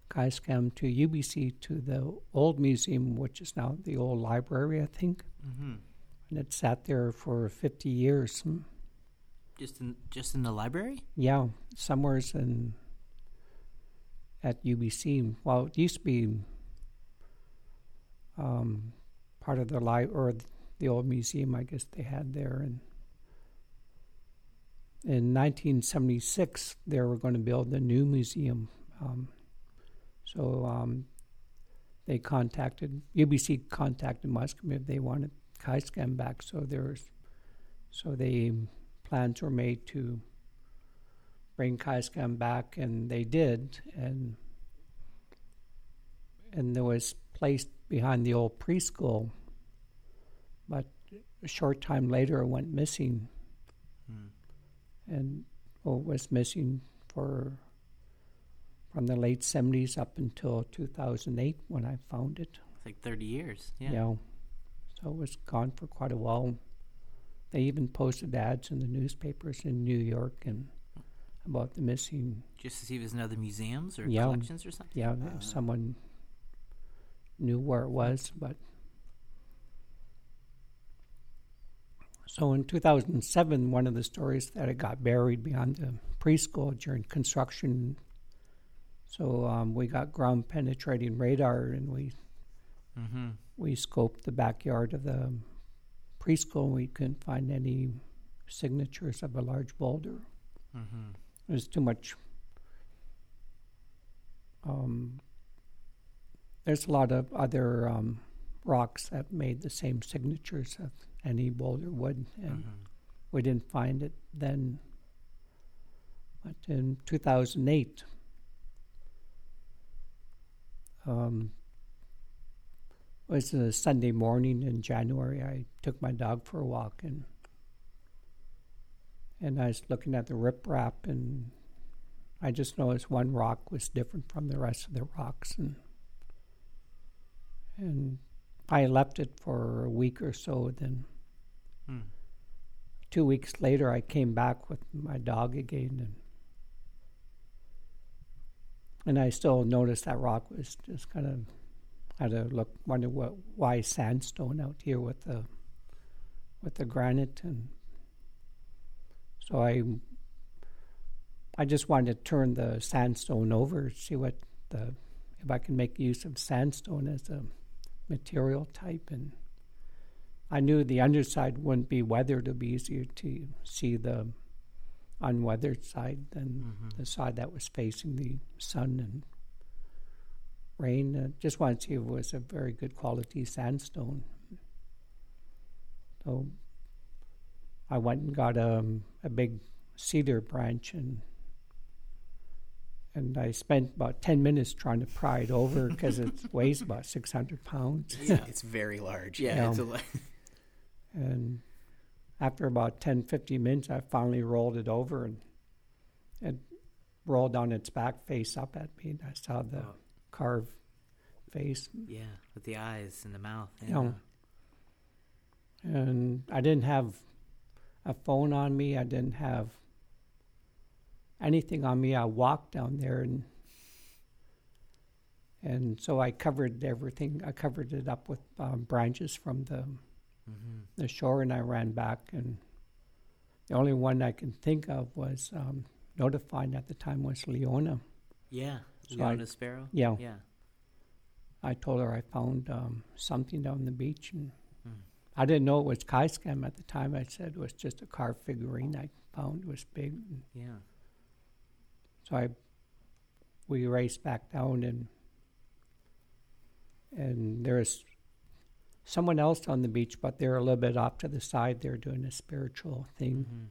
Kaiscam to UBC to the old museum, which is now the old library, I think, Mm-hmm. and it sat there for 50 years. Just in just in the library. Yeah, somewhere's in at UBC. Well, it used to be um, part of the li- or the old museum, I guess they had there. And in 1976, they were going to build a new museum. Um, so um, they contacted UBC contacted Musqueam if they wanted Kaiscam back. So there's so they plans were made to bring Kaiskan back, and they did, and and there was placed behind the old preschool, but a short time later it went missing, Hmm. and well, it was missing for from the late seventies up until two thousand eight when I found it. It's like 30 years. Yeah. Yeah. So it was gone for quite a while. They even posted ads in the newspapers in New York and about the missing. Just to see if it was in other museums or Yeah. collections or something. Yeah, if someone knew where it was, but. So in 2007, one of the stories that it got buried behind the preschool during construction. So um, we got ground penetrating radar and we Mm-hmm. we scoped the backyard of the preschool. and We couldn't find any signatures of a large boulder. Mm-hmm. There's too much. Um, there's a lot of other um, rocks that made the same signatures of any boulder would, and Mm-hmm. we didn't find it then. But in 2008, um, it was a Sunday morning in January. I took my dog for a walk and and I was looking at the riprap and I just noticed one rock was different from the rest of the rocks and and I left it for a week or so then Hmm. two weeks later I came back with my dog again and and I still noticed that rock was just kind of had to look wonder what why sandstone out here with the with the granite and so I I just wanted to turn the sandstone over see what the if I can make use of sandstone as a material type and I knew the underside wouldn't be weathered it'd be easier to see the unweathered side than Mm-hmm. the side that was facing the sun and rain. Uh, just wanted to see if it was a very good quality sandstone. So I went and got um, a big cedar branch and and I spent about ten minutes trying to pry it over because it weighs about six hundred pounds. It's, it's very large. Yeah. Yeah. It's a, li- And after about 10, 15 minutes, I finally rolled it over and it rolled on its back face up at me. And I saw the Oh. carved face. yeah. With the eyes and the mouth. Yeah. And I didn't have a phone on me. I didn't have anything on me. I walked down there and and so I covered everything. I covered it up with um, branches from the Mm-hmm. the shore and I ran back and the only one I can think of was um, notified at the time was Leona. Yeah. So I- Leona Sparrow? Yeah, Yeah. I told her I found um, something down the beach and. I didn't know it was Kaiscam at the time. I said it was just a carved figurine I found. It was big. Yeah. so I we raced back down and and there's someone else on the beach, but they're a little bit off to the side. They're doing a spiritual thing. Mm-hmm.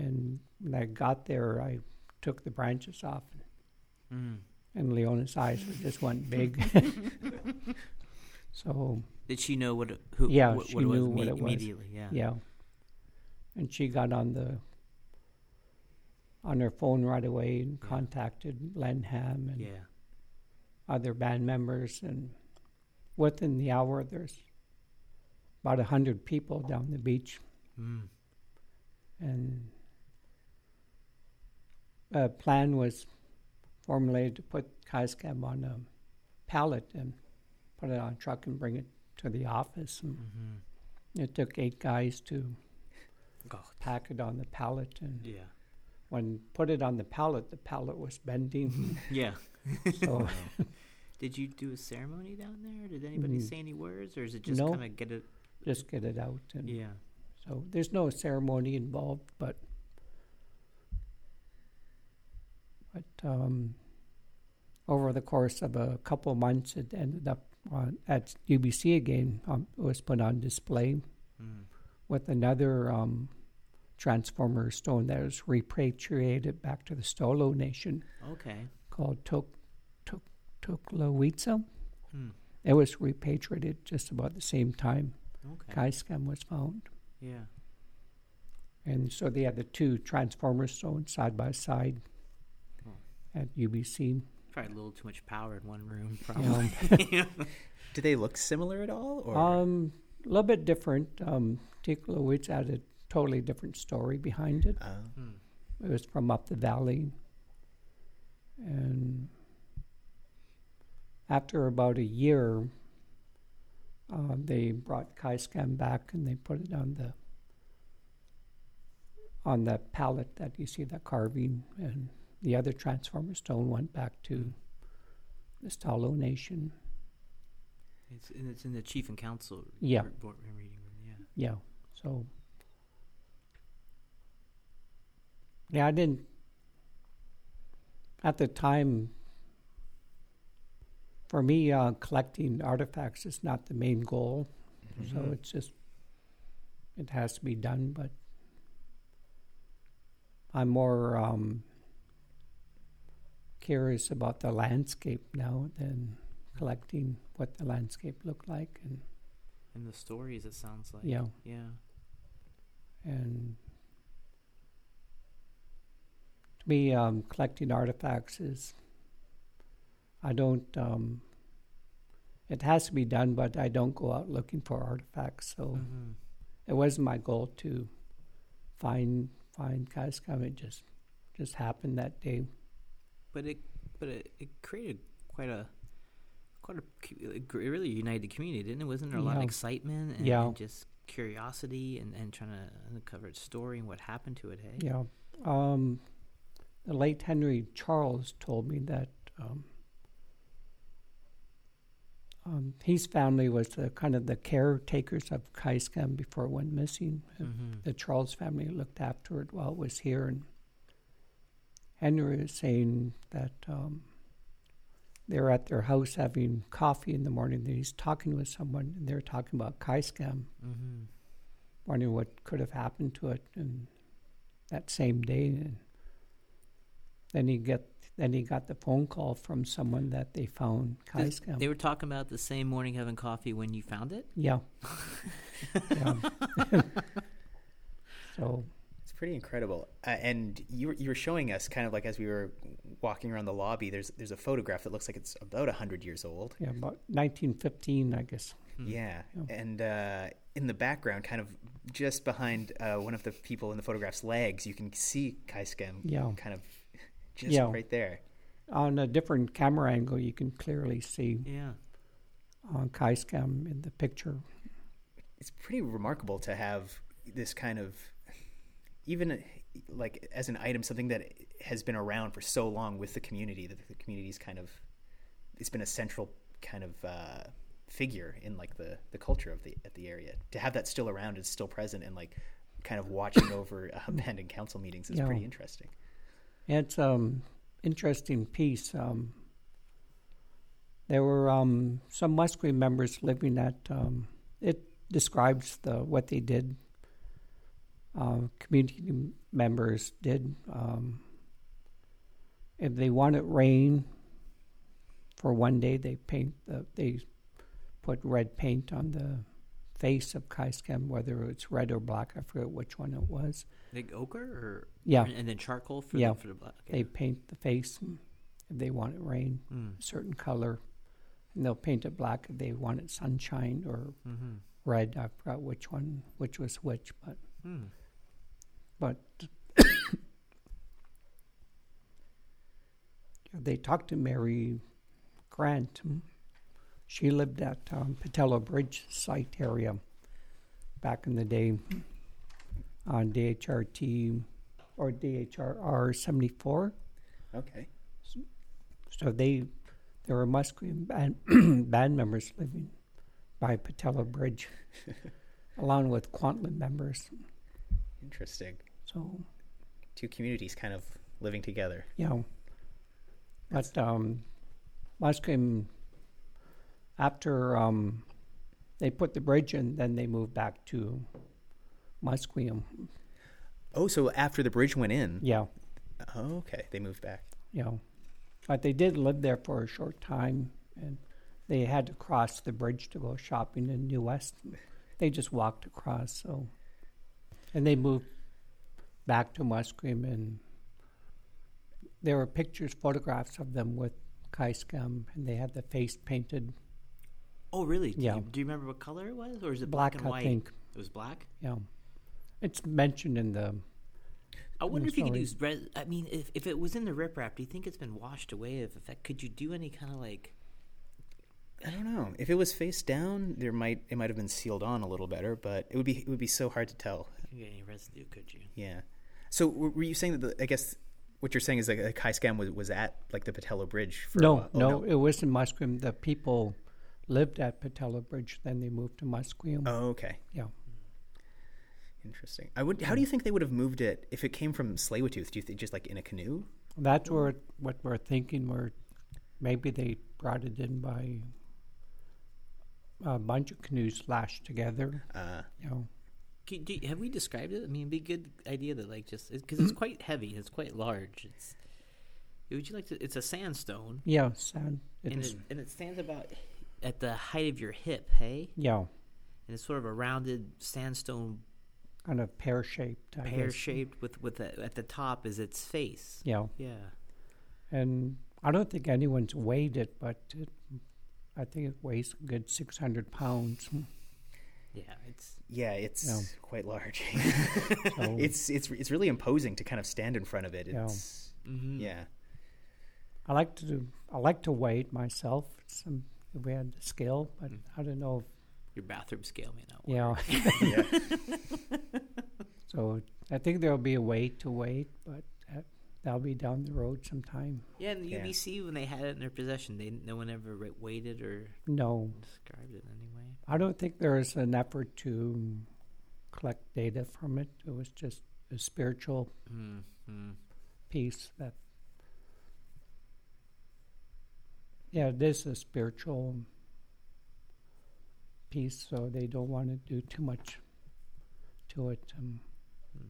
And when I got there, I took the branches off, Mm. and Leona's eyes were just went big. so Did she know what who? Yeah, what, she what it was knew what it was. immediately? Yeah. yeah, and she got on the on her phone right away and Yeah. contacted Len Ham and Yeah. other band members, and within the hour, there's about a hundred people down the beach, Mm. and a plan was formulated to put Kaiscam on a pallet and put it on a truck and bring it to the office. And Mm-hmm. it took eight guys to God. pack it on the pallet, and Yeah. when put it on the pallet, the pallet was bending. Yeah. so Did you do a ceremony down there? Did anybody Mm. say any words, or is it just No. kind of get it? just get it out, and Yeah. so there's no ceremony involved, but but um, over the course of a couple months, it ended up on, at UBC again. Um, was put on display Mm. with another um, transformer stone that was repatriated back to the Stolo Nation Okay. called Tok Tok T'xwelátse. Hmm. It was repatriated just about the same time Okay. Kaiskem was found. Yeah. And so they had the two transformer stones side by side Cool. at UBC. Probably a little too much power in one room. Probably. Do they look similar at all? Or Um, a little bit different. Um, T'xwelátse had a totally different story behind it. Uh, Hmm. It was from up the valley. And after about a year, uh, they brought Kaiscam back and they put it on the on the pallet that you see the carving and the other transformer stone went back to the Stalo Nation. It's and it's in the chief and council. Yeah. re- board reading room. Yeah. Yeah. So yeah, I didn't at the time. For me, uh, collecting artifacts is not the main goal, so Mhm. it's just it has to be done. But I'm more um, curious about the landscape now than collecting what the landscape looked like, and And the stories. It sounds like. yeah. Yeah. And to me, um, collecting artifacts is, I don't, um, it has to be done, but I don't go out looking for artifacts. So Mhm. it wasn't my goal to find find Kaiskam. It just just happened that day. But it but it, it created quite a quite a it really united the community, didn't it? Wasn't there a lot of excitement and, Yeah. and just curiosity and, and trying to uncover its story and what happened to it? Hey. Yeah. Um, the late Henry Charles told me that um, um, his family was the kind of the caretakers of Kaiskam before it went missing. Mm-hmm. The Charles family looked after it while it was here. And Henry was saying that um, they're at their house having coffee in the morning. And he's talking with someone, and they're talking about Kaiskam, Mm-hmm. wondering what could have happened to it. And that same day, and then he get then he got the phone call from someone that they found This- Kaiskam. They were talking about the same morning having coffee when you found it. Yeah. yeah. so pretty incredible. Uh, and you were, you were showing us kind of like as we were walking around the lobby. There's there's a photograph that looks like it's about hundred years old. yeah, about 1915, I guess. Hmm. Yeah, Yeah. and uh, in the background, kind of just behind uh, one of the people in the photograph's legs, you can see Kaiskem Yeah. kind of just Yeah. right there. On a different camera angle, you can clearly see Yeah. uh, Kaiskam in the picture. It's pretty remarkable to have this kind of even like as an item, something that has been around for so long with the community that the community's kind of it's been a central kind of uh, figure in like the the culture of the at the area. To have that still around and still present and like kind of watching over uh, abandoned council meetings is Yeah. pretty interesting. It's um interesting piece. Um, there were um, some Musqueam members living at. Um, it describes the what they did. Uh, community members did. Um, if they want it rain for one day, they paint the, they put red paint on the face of Kaiskem, whether it's red or black. I forget which one it was. Like ochre or Yeah, and then charcoal for Yeah. the, for the black. they paint the face if they want it rain. Mm. a certain color, and they'll paint it black if they want it sunshine or Mm-hmm. red. I forgot which one, which was which, but Mm. But they talked to Mary Grant. She lived at um, Pattullo Bridge site area back in the day on DHRT or DHRR seventy four. Okay. So they, there were Musqueam band, band members living by Pattullo Bridge, along with Kwantlen members. Interesting. So, Two communities kind of living together. Yeah. but um, Musqueam, after um, they put the bridge in, then they moved back to Musqueam. Oh, so after the bridge went in. Yeah, Oh, okay. They moved back. yeah. But they did live there for a short time, and they had to cross the bridge to go shopping in New West. They just walked across, so. And they moved back to Musqueam, and there were pictures, photographs of them with Kaiscam, and they had the face painted Oh, really? Do Yeah. You, do you remember what color it was, or is it black, black, and I white? think. It was black. Yeah. It's mentioned in the. I wonder the if you could story. use. Res- I mean, if, if it was in the riprap, do you think it's been washed away? If, if that, could you do any kind of like? I don't know. If it was face down, there might it might have been sealed on a little better, but it would be it would be so hard to tell. Couldn't get any residue, could you? Yeah. So were you saying that? The, I guess what you're saying is like a Kaiscam was was at like the Pattullo Bridge for a No, while? Oh, no, it was in Musqueam. The people lived at Pattullo Bridge, then they moved to Musqueam. Oh, okay. Yeah. Interesting. I would. How do you think they would have moved it if it came from tsleil Do you think just like in a canoe? That's where what we're thinking. Where maybe they brought it in by a bunch of canoes lashed together. Uh, You know, Can, do have we described it? I mean, it'd be a good idea to like just because it's mm-hmm. quite heavy. It's quite large. It's. Would you like to? It's a sandstone, yeah, sand. It and is, it, and it stands about at the height of your hip. Hey, yeah, and it's sort of a rounded sandstone, kind of pear shaped. pear shaped with with the, at the top is its face. Yeah, Yeah. and I don't think anyone's weighed it, but it, I think it weighs a good six hundred pounds. Yeah, it's yeah, it's Yeah. quite large. So, it's it's it's really imposing to kind of stand in front of it. Yeah. It's mm-hmm. yeah. I like to do, I like to weigh it myself. Some if we had the scale, but I don't know. your bathroom scale may not. Work. yeah, yeah. so I think there'll be a way to wait, but that, that'll be down the road sometime. Yeah, and the Yeah. UBC when they had it in their possession, they no one ever ra- weighted or No, described it in any way. I don't think there was an effort to collect data from it. It was just a spiritual Mm-hmm. piece that. Yeah, it is a spiritual piece, so they don't want to do too much to it. Um, Hmm.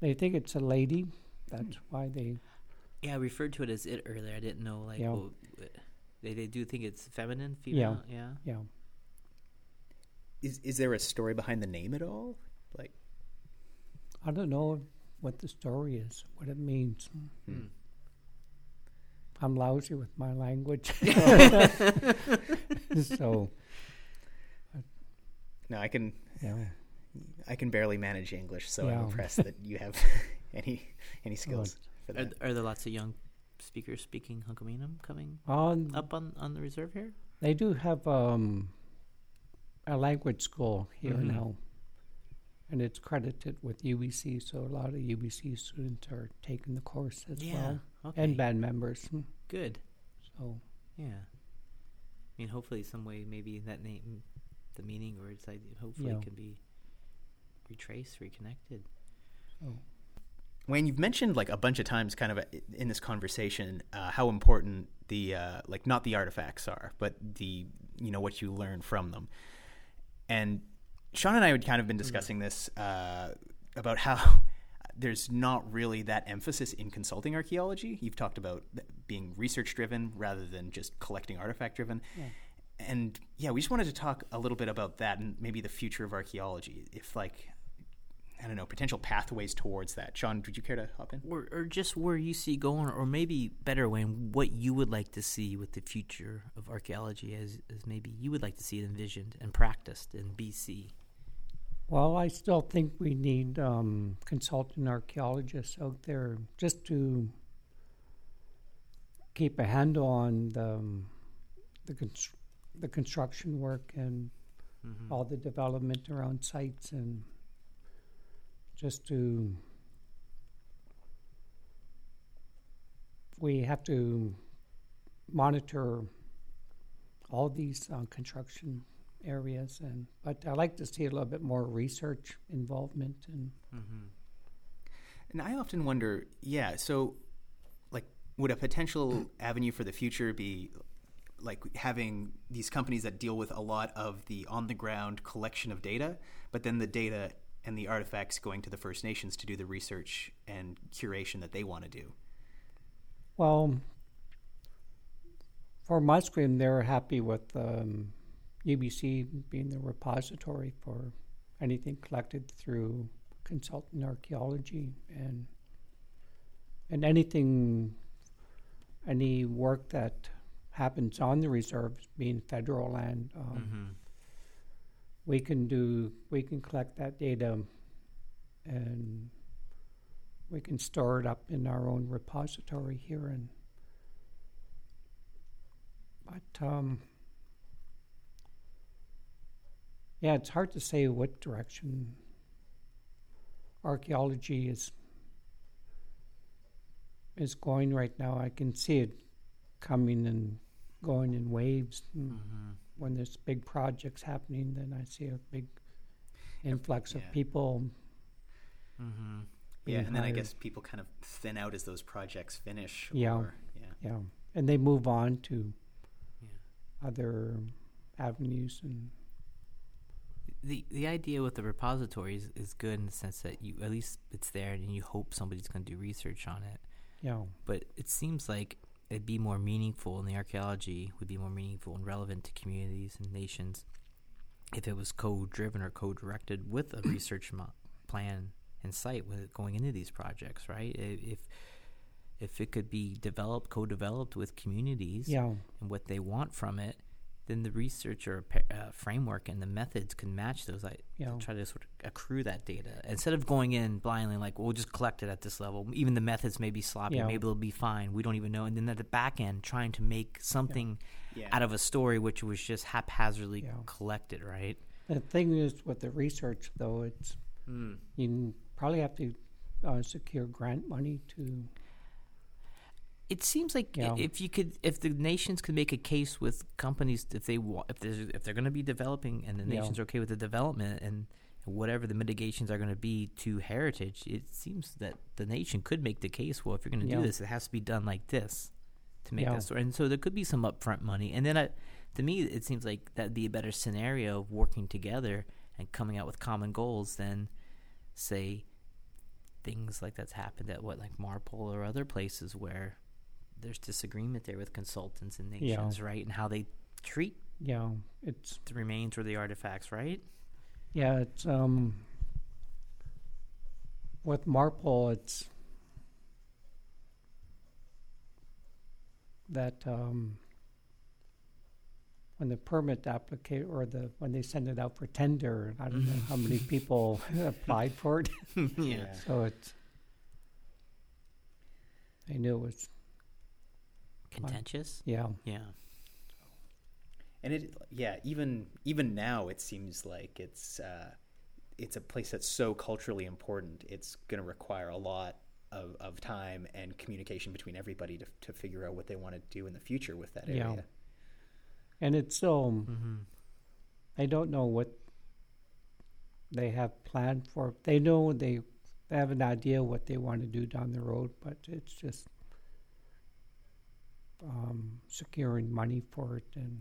they think it's a lady. That's why they. Yeah, I referred to it as it earlier. I didn't know like Yeah. what, what- they they do think it's feminine, female. Yeah. Yeah, Is is there a story behind the name at all? Like I don't know what the story is, what it means. Hmm. I'm lousy with my language, so no, I can yeah. I can barely manage English, so I'm impressed that you have any any skills for Are, that. are there lots of young speakers speaking Hunkaminam coming On up on, on the reserve here? They do have um, a language school here Mhm. now, and it's credited with UBC, so a lot of UBC students are taking the course as well, Okay. and band members. Good. So Yeah. I mean, hopefully, some way, maybe that name, the meaning or its idea, hopefully Yeah. can be retraced, reconnected. so Wayne, you've mentioned like a bunch of times, kind of uh, in this conversation, uh, how important the uh, like not the artifacts are, but the you know what you learn from them. And Sean and I had kind of been discussing this uh, about how there's not really that emphasis in consulting archaeology. You've talked about being research driven rather than just collecting artifact driven. Yeah. And yeah, we just wanted to talk a little bit about that and maybe the future of archaeology. If like I don't know, potential pathways towards that. Sean, would you care to hop in? Or, or just where you see going, or maybe better, Wayne, what you would like to see with the future of archaeology as, as maybe you would like to see it envisioned and practiced in BC. Well, I still think we need um, consultant archaeologists out there just to keep a handle on the um, the, constr- the construction work and Mm-hmm. all the development around sites and just to we have to monitor all these uh, construction areas and but I like to see a little bit more research involvement and Mm-hmm. And I often wonder, yeah, so like would a potential avenue for the future be like having these companies that deal with a lot of the on the ground collection of data, but then the data and the artifacts going to the First Nations to do the research and curation that they want to do. Well, for Musqueam, they're happy with um, UBC being the repository for anything collected through consultant archaeology and and anything, any work that happens on the reserves, being federal land. Um, Mm-hmm. We can do we can collect that data and we can store it up in our own repository here and but um yeah it's hard to say what direction archaeology is is going right now i can see it coming and going in waves Mm-hmm. When there's big projects happening, then I see a big influx Yeah. of people. Mm-hmm. Yeah, being and then I guess people kind of thin out as those projects finish. Yeah. Or, yeah. Yeah, and they move on to Yeah. other avenues and the the idea with the repository is, is good in the sense that you at least it's there and you hope somebody's going to do research on it. you know, But it seems like it'd be more meaningful, and the archaeology would be more meaningful and relevant to communities and nations if it was co-driven or co-directed with a research mo- plan in sight with it going into these projects, right? If if it could be developed, co-developed with communities, yeah, and what they want from it, then the research or uh, framework and the methods can match those. I Yeah. try to sort of accrue that data instead of going in blindly like we'll just collect it at this level. Even the methods may be sloppy, Yeah. maybe they'll be fine. We don't even know. And then at the back end, trying to make something Yeah. out of a story which was just haphazardly Yeah. collected, right? The thing is with the research, though, it's Mm. you probably have to uh, secure grant money to. It seems like i- Yeah. if you could, if the nations could make a case with companies, if they wa- if there's if they're going to be developing and the nations are okay with the development and whatever the mitigations are going to be to heritage, it seems that the nation could make the case. Well, if you're going to do this, it has to be done like this to make that story. And so there could be some upfront money. And then, I, to me, it seems like that'd be a better scenario of working together and coming out with common goals than, say, things like that's happened at what like Marpole or other places where there's disagreement there with consultants and Yeah. nations, right, and how they treat Yeah, it's the remains or the artifacts, right? Yeah, it's um with Marpole, it's that um when the permit applicate or the when they send it out for tender, I don't know how many people applied for it. yeah. So it's I knew it was Contentious. yeah. Yeah. and it yeah even even now it seems like it's uh, it's a place that's so culturally important it's going to require a lot of, of time and communication between everybody to, to figure out what they want to do in the future with that Yeah. area And it's um, Mm-hmm. I don't know what they have planned for. They know they, they have an idea what they want to do down the road, but it's just um, securing money for it and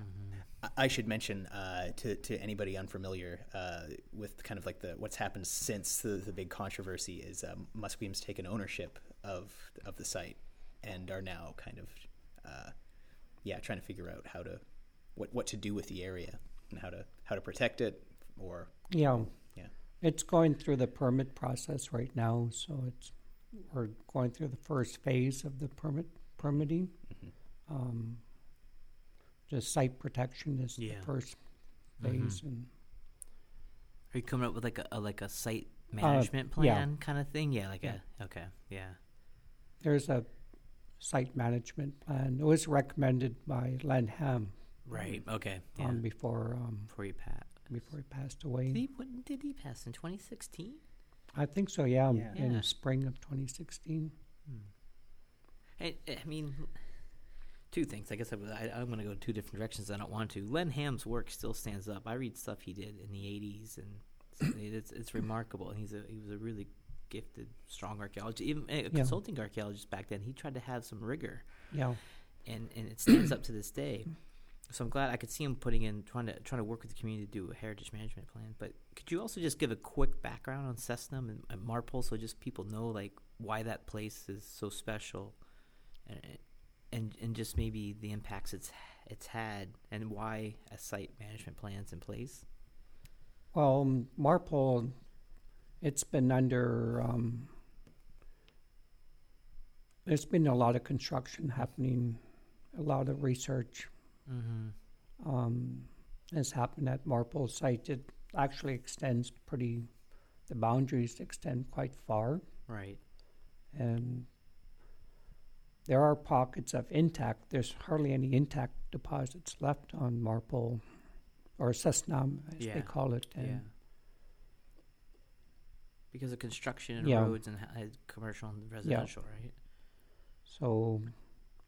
Mm-hmm. I- I should mention uh, to to anybody unfamiliar uh, with kind of like the what's happened since the, the big controversy is um, Musqueam's taken ownership of of the site and are now kind of uh, yeah trying to figure out how to what what to do with the area and how to how to protect it or yeah, Yeah. it's going through the permit process right now. So it's we're going through the first phase of the permit permitting. Mhm. Um, just site protection is Yeah. the first Mhm. phase, and Are you coming up with like a, a like a site management Uh, yeah. plan kind of thing? Yeah, like Yeah. a okay, yeah. there's a site management plan. It was recommended by Len Ham Right. Okay. Yeah. um, before um, Before you pat. before he passed Did away. he, when did he pass in 2016? I think so. Yeah, Yeah. in Yeah. spring of 2016. I, I mean, two things. I guess I, I, I'm going to go two different directions. I don't want to. Len Ham's work still stands up. I read stuff he did in the 80s, and it's it's remarkable. He's a he was a really gifted, strong archaeologist. Even uh, a consulting archaeologist back then. He tried to have some rigor, Yeah, and and it stands up to this day. So I'm glad I could see him putting in trying to trying to work with the community to do a heritage management plan. But could you also just give a quick background on Cessnam and, and Marpole so just people know like why that place is so special, and and just maybe the impacts it's it's had and why a site management plan's in place. Well, um, Marpole, it's been under. Um, there's been a lot of construction happening, a lot of research Mm-hmm. um, has happened at Marpole site. It actually extends pretty. The boundaries extend quite far, Right. and there are pockets of intact. There's hardly any intact deposits left on Marpole, or Cessnam, as Yeah. they call it. And Yeah. Because of construction and Yeah. roads and ha- commercial and residential, right? So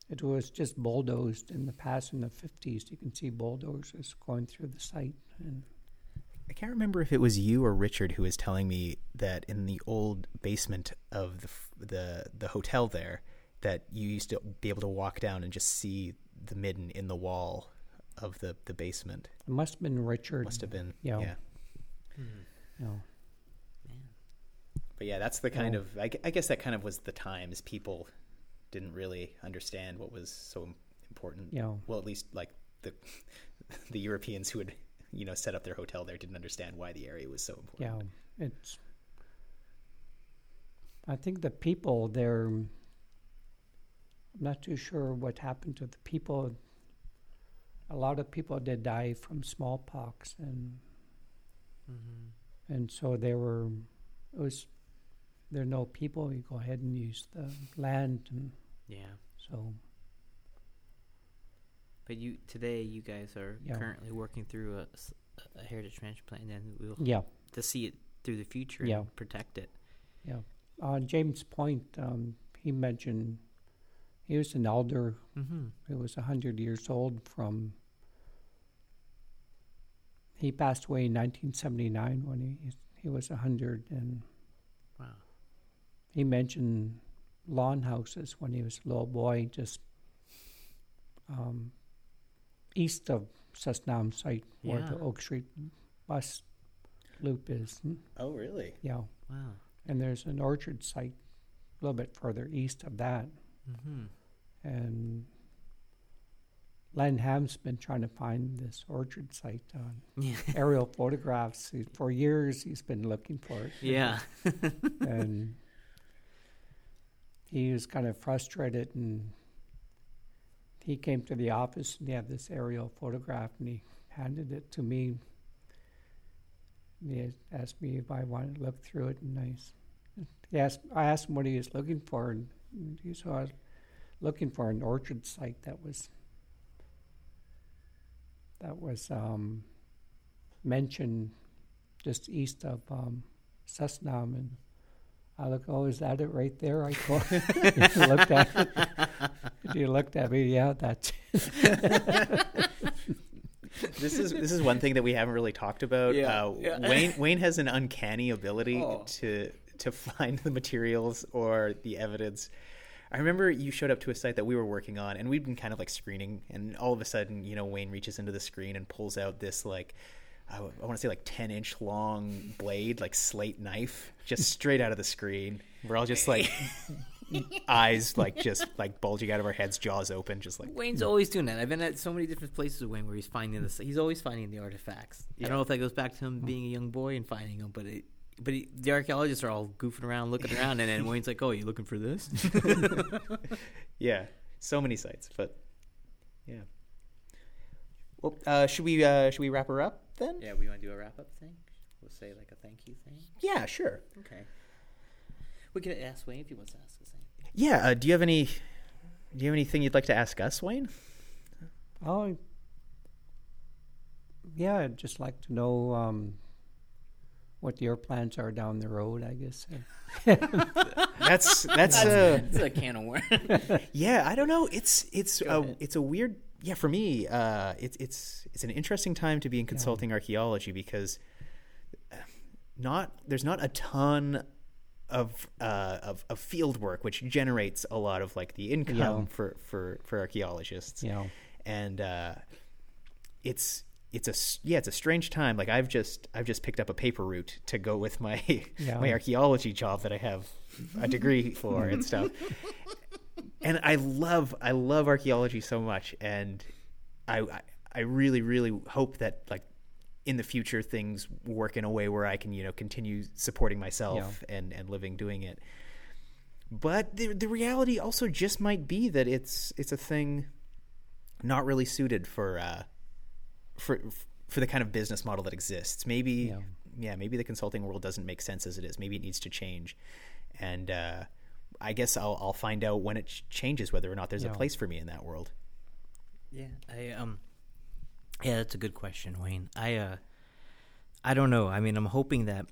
it was just bulldozed in the past in the 50s. You can see bulldozers going through the site. And I can't remember if it was you or Richard who was telling me that in the old basement of the f- the the hotel there, that you used to be able to walk down and just see the midden in the wall of the the basement. it must have been Richard. Must have been Yeah. yeah. Hmm. You know. Man. But yeah, that's the kind Yeah. of I, I guess that kind of was the times people didn't really understand what was so im- important. Yeah. Well, at least like the the Europeans who had you know set up their hotel there didn't understand why the area was so important. Yeah. It's. I think the people there. I'm not too sure what happened to the people. A lot of people did die from smallpox, and Mm-hmm. and so there were. It was. There are no people. You go ahead and use the land, and Yeah. so But you today, you guys are Yeah. currently working through a heritage management plan, and we'll yeah. to see it through the future Yeah. and protect it. Yeah. Uh, James Point, um, he mentioned he was an elder Mm-hmm. who was 100 years old from. He passed away in 1979 when he, he was 100, and Wow. he mentioned longhouses when he was a little boy, just um, east of Cessnam site where the Oak Street bus loop is. Oh, really? Yeah. Wow. And there's an orchard site a little bit further east of that. Mm-hmm. And Len Ham's been trying to find this orchard site on Yeah. aerial photographs. He- For years, he's been looking for it. yeah. and he was kind of frustrated. And he came to the office and he had this aerial photograph and he handed it to me. And he asked me if I wanted to look through it, and I, he asked, I asked him what he was looking for, and he said looking for an orchard site that was that was um, mentioned just east of um, Cessnam, and I look, oh, is that it right there? I thought you looked at it. He looked at me, yeah, that's this is this is one thing that we haven't really talked about. Yeah, Uh, yeah. Wayne Wayne has an uncanny ability Oh. to to find the materials or the evidence. I remember you showed up to a site that we were working on, and we'd been kind of like screening, and all of a sudden, you know, Wayne reaches into the screen and pulls out this like. I, want to say like 10 inch long blade, like slate knife, just straight out of the screen. We're all just like eyes, like just like bulging out of our heads, jaws open, just like Wayne's always doing that. I've been at so many different places with Wayne where he's finding this. He's always finding the artifacts. I don't know if that goes back to him hmm. being a young boy and finding them, but it, but he, the archaeologists are all goofing around, looking around, and then Wayne's like, "Oh, you looking for this?" yeah, so many sites, but yeah. Well, uh, should we uh, should we wrap her up then? yeah, we want to do a wrap up thing. We'll say like a thank you thing. Yeah, sure. Okay. We could ask Wayne if he wants to ask us anything. Yeah. Uh, do you have any? Do you have anything you'd like to ask us, Wayne? Oh, yeah. I'd just like to know um, what your plans are down the road. I guess. That's that's uh, It's a can of worms. yeah. I don't know. It's it's Go a ahead. it's a weird yeah for me. Uh, it's it's it's an interesting time to be in consulting archaeology because uh, not there's not a ton of uh, of, of field work which generates a lot of like the income Yeah. for, for for archaeologists You know. and uh, it's it's a yeah it's a strange time. Like i've just i've just picked up a paper route to go with my Yeah. my archaeology job that i have a degree for and stuff. And i love i love archaeology so much. And i I- really really hope that like in the future things work in a way where i can you know continue supporting myself and and living doing it. But the the reality also just might be that it's it's a thing not really suited for uh for for the kind of business model that exists. Maybe yeah, Yeah. maybe the consulting world doesn't make sense as it is. Maybe it needs to change. And uh I guess I'll I'll find out when it ch- changes whether or not there's a place for me in that world. Yeah, I um, yeah, that's a good question, Wayne. I uh, I don't know. I mean, I'm hoping that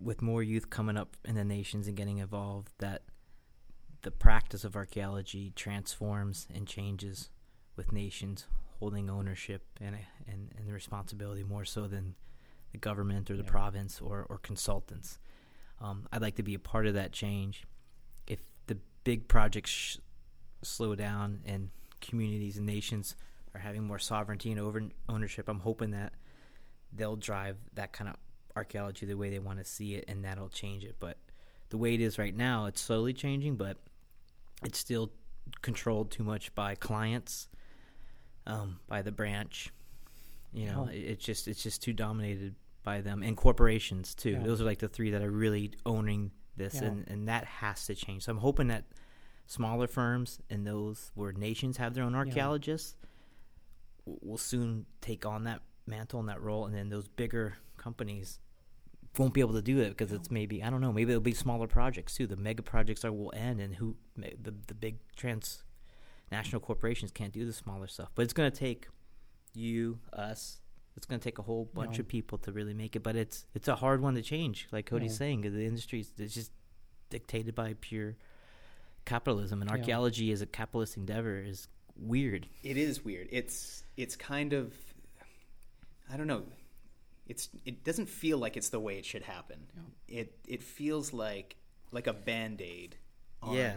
with more youth coming up in the nations and getting involved, that the practice of archaeology transforms and changes with nations holding ownership and and and the responsibility more so than the government or the Yeah. province or or consultants. Um, I'd like to be a part of that change. If the big projects sh- slow down and communities and nations are having more sovereignty and over ownership, I'm hoping that they'll drive that kind of archaeology the way they want to see it, and that'll change it. But the way it is right now, it's slowly changing, but it's still controlled too much by clients, um, by the branch. You know, Oh. it, it's just it's just too dominated by them and corporations too. Yeah. Those are like the three that are really owning this, Yeah. and and that has to change. So I'm hoping that smaller firms and those where nations have their own archaeologists w- will soon take on that mantle and that role, and then those bigger companies won't be able to do it because it's maybe I don't know maybe it'll be smaller projects too. The mega projects are will end, and who the the big transnational corporations can't do the smaller stuff. But it's going to take you, us. It's going to take a whole bunch Yeah. of people to really make it. But it's it's a hard one to change. Like Cody's Yeah. saying, the industry is it's just dictated by pure capitalism, and archaeology as a capitalist endeavor is weird. It is weird. It's it's kind of I don't know. It's it doesn't feel like it's the way it should happen. It it feels like like a band-aid on Yeah.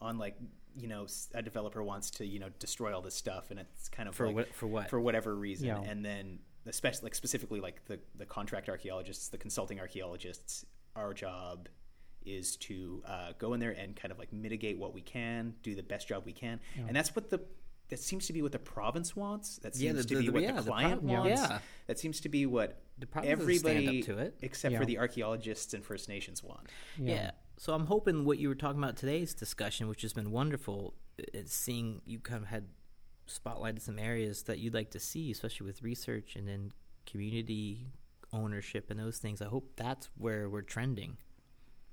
on like you know a developer wants to you know destroy all this stuff and it's kind of For like, what- for what? for whatever reason Yeah. and then especially like specifically like the the contract archaeologists the consulting archaeologists our job is to uh, go in there and kind of like mitigate what we can do the best job we can and that's what the that seems to be what the province wants that Yeah, seems the- to the- be the- what yeah, the the client pro- wants Yeah. that seems to be what The province everybody up to it. except for the archaeologists and first nations want Yeah. So I'm hoping what you were talking about today's discussion, which has been wonderful, is seeing you kind of had spotlighted some areas that you'd like to see, especially with research and then community ownership and those things. I hope that's where we're trending.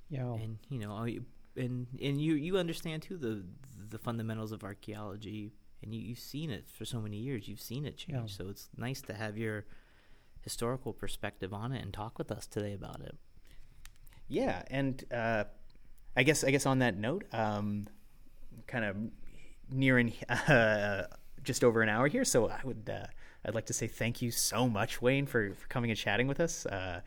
Yeah. And you know, and and you you understand too the the fundamentals of archaeology, and you, you've seen it for so many years. You've seen it change. Yeah. So it's nice to have your historical perspective on it and talk with us today about it. Yeah, and uh, I guess I guess on that note, um, kind of nearing uh, just over an hour here, so I would uh, I'd like to say thank you so much, Wayne, for, for coming and chatting with us. Uh,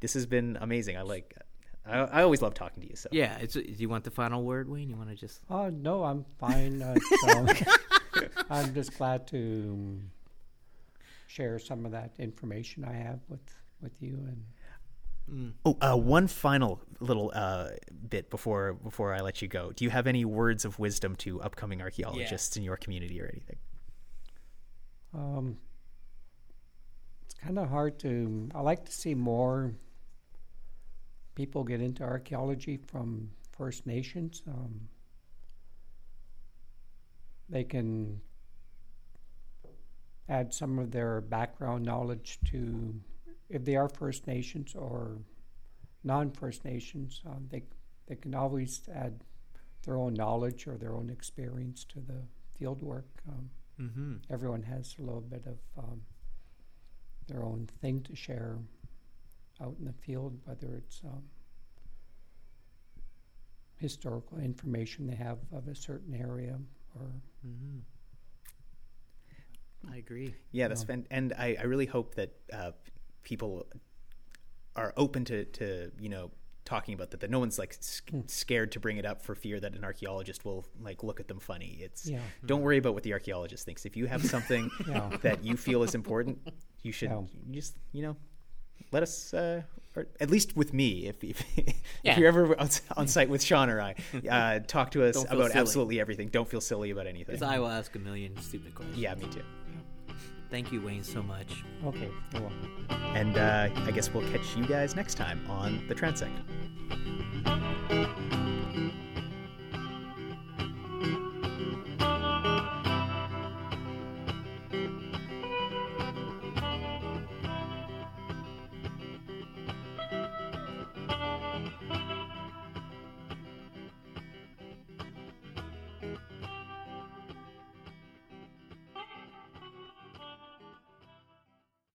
this has been amazing. I like. I, I always love talking to you. So Yeah, it's, do you want the final word, Wayne? You want to just Oh no, I'm fine. Uh, so I'm just glad to share some of that information I have with with you and Oh, uh, one final little uh, bit before before I let you go. Do you have any words of wisdom to upcoming archaeologists in your community or anything? Um, it's kind of hard to. I like to see more people get into archaeology from First Nations. Um, they can add some of their background knowledge to, if they are First Nations or non-First Nations, um, they they can always add their own knowledge or their own experience to the field work. Um, mm-hmm. everyone has a little bit of um, their own thing to share out in the field, whether it's um, historical information they have of a certain area or Mm-hmm. I agree. Yeah, that's fan- and I, I really hope that uh, people are open to, to you know talking about that that no one's like sc- scared to bring it up for fear that an archaeologist will like look at them funny. It's Yeah. don't worry about what the archaeologist thinks. If you have something Yeah. that you feel is important, you should Yeah. just you know let us. Uh, or at least with me, if if, Yeah. if you're ever on, on site with Sean or I, uh, talk to us about silly. absolutely everything. Don't feel silly about anything. Because I will ask a million stupid questions. Yeah, me too. Thank you, Wayne, so much. Okay, you're welcome. And uh, I guess we'll catch you guys next time on the Transect.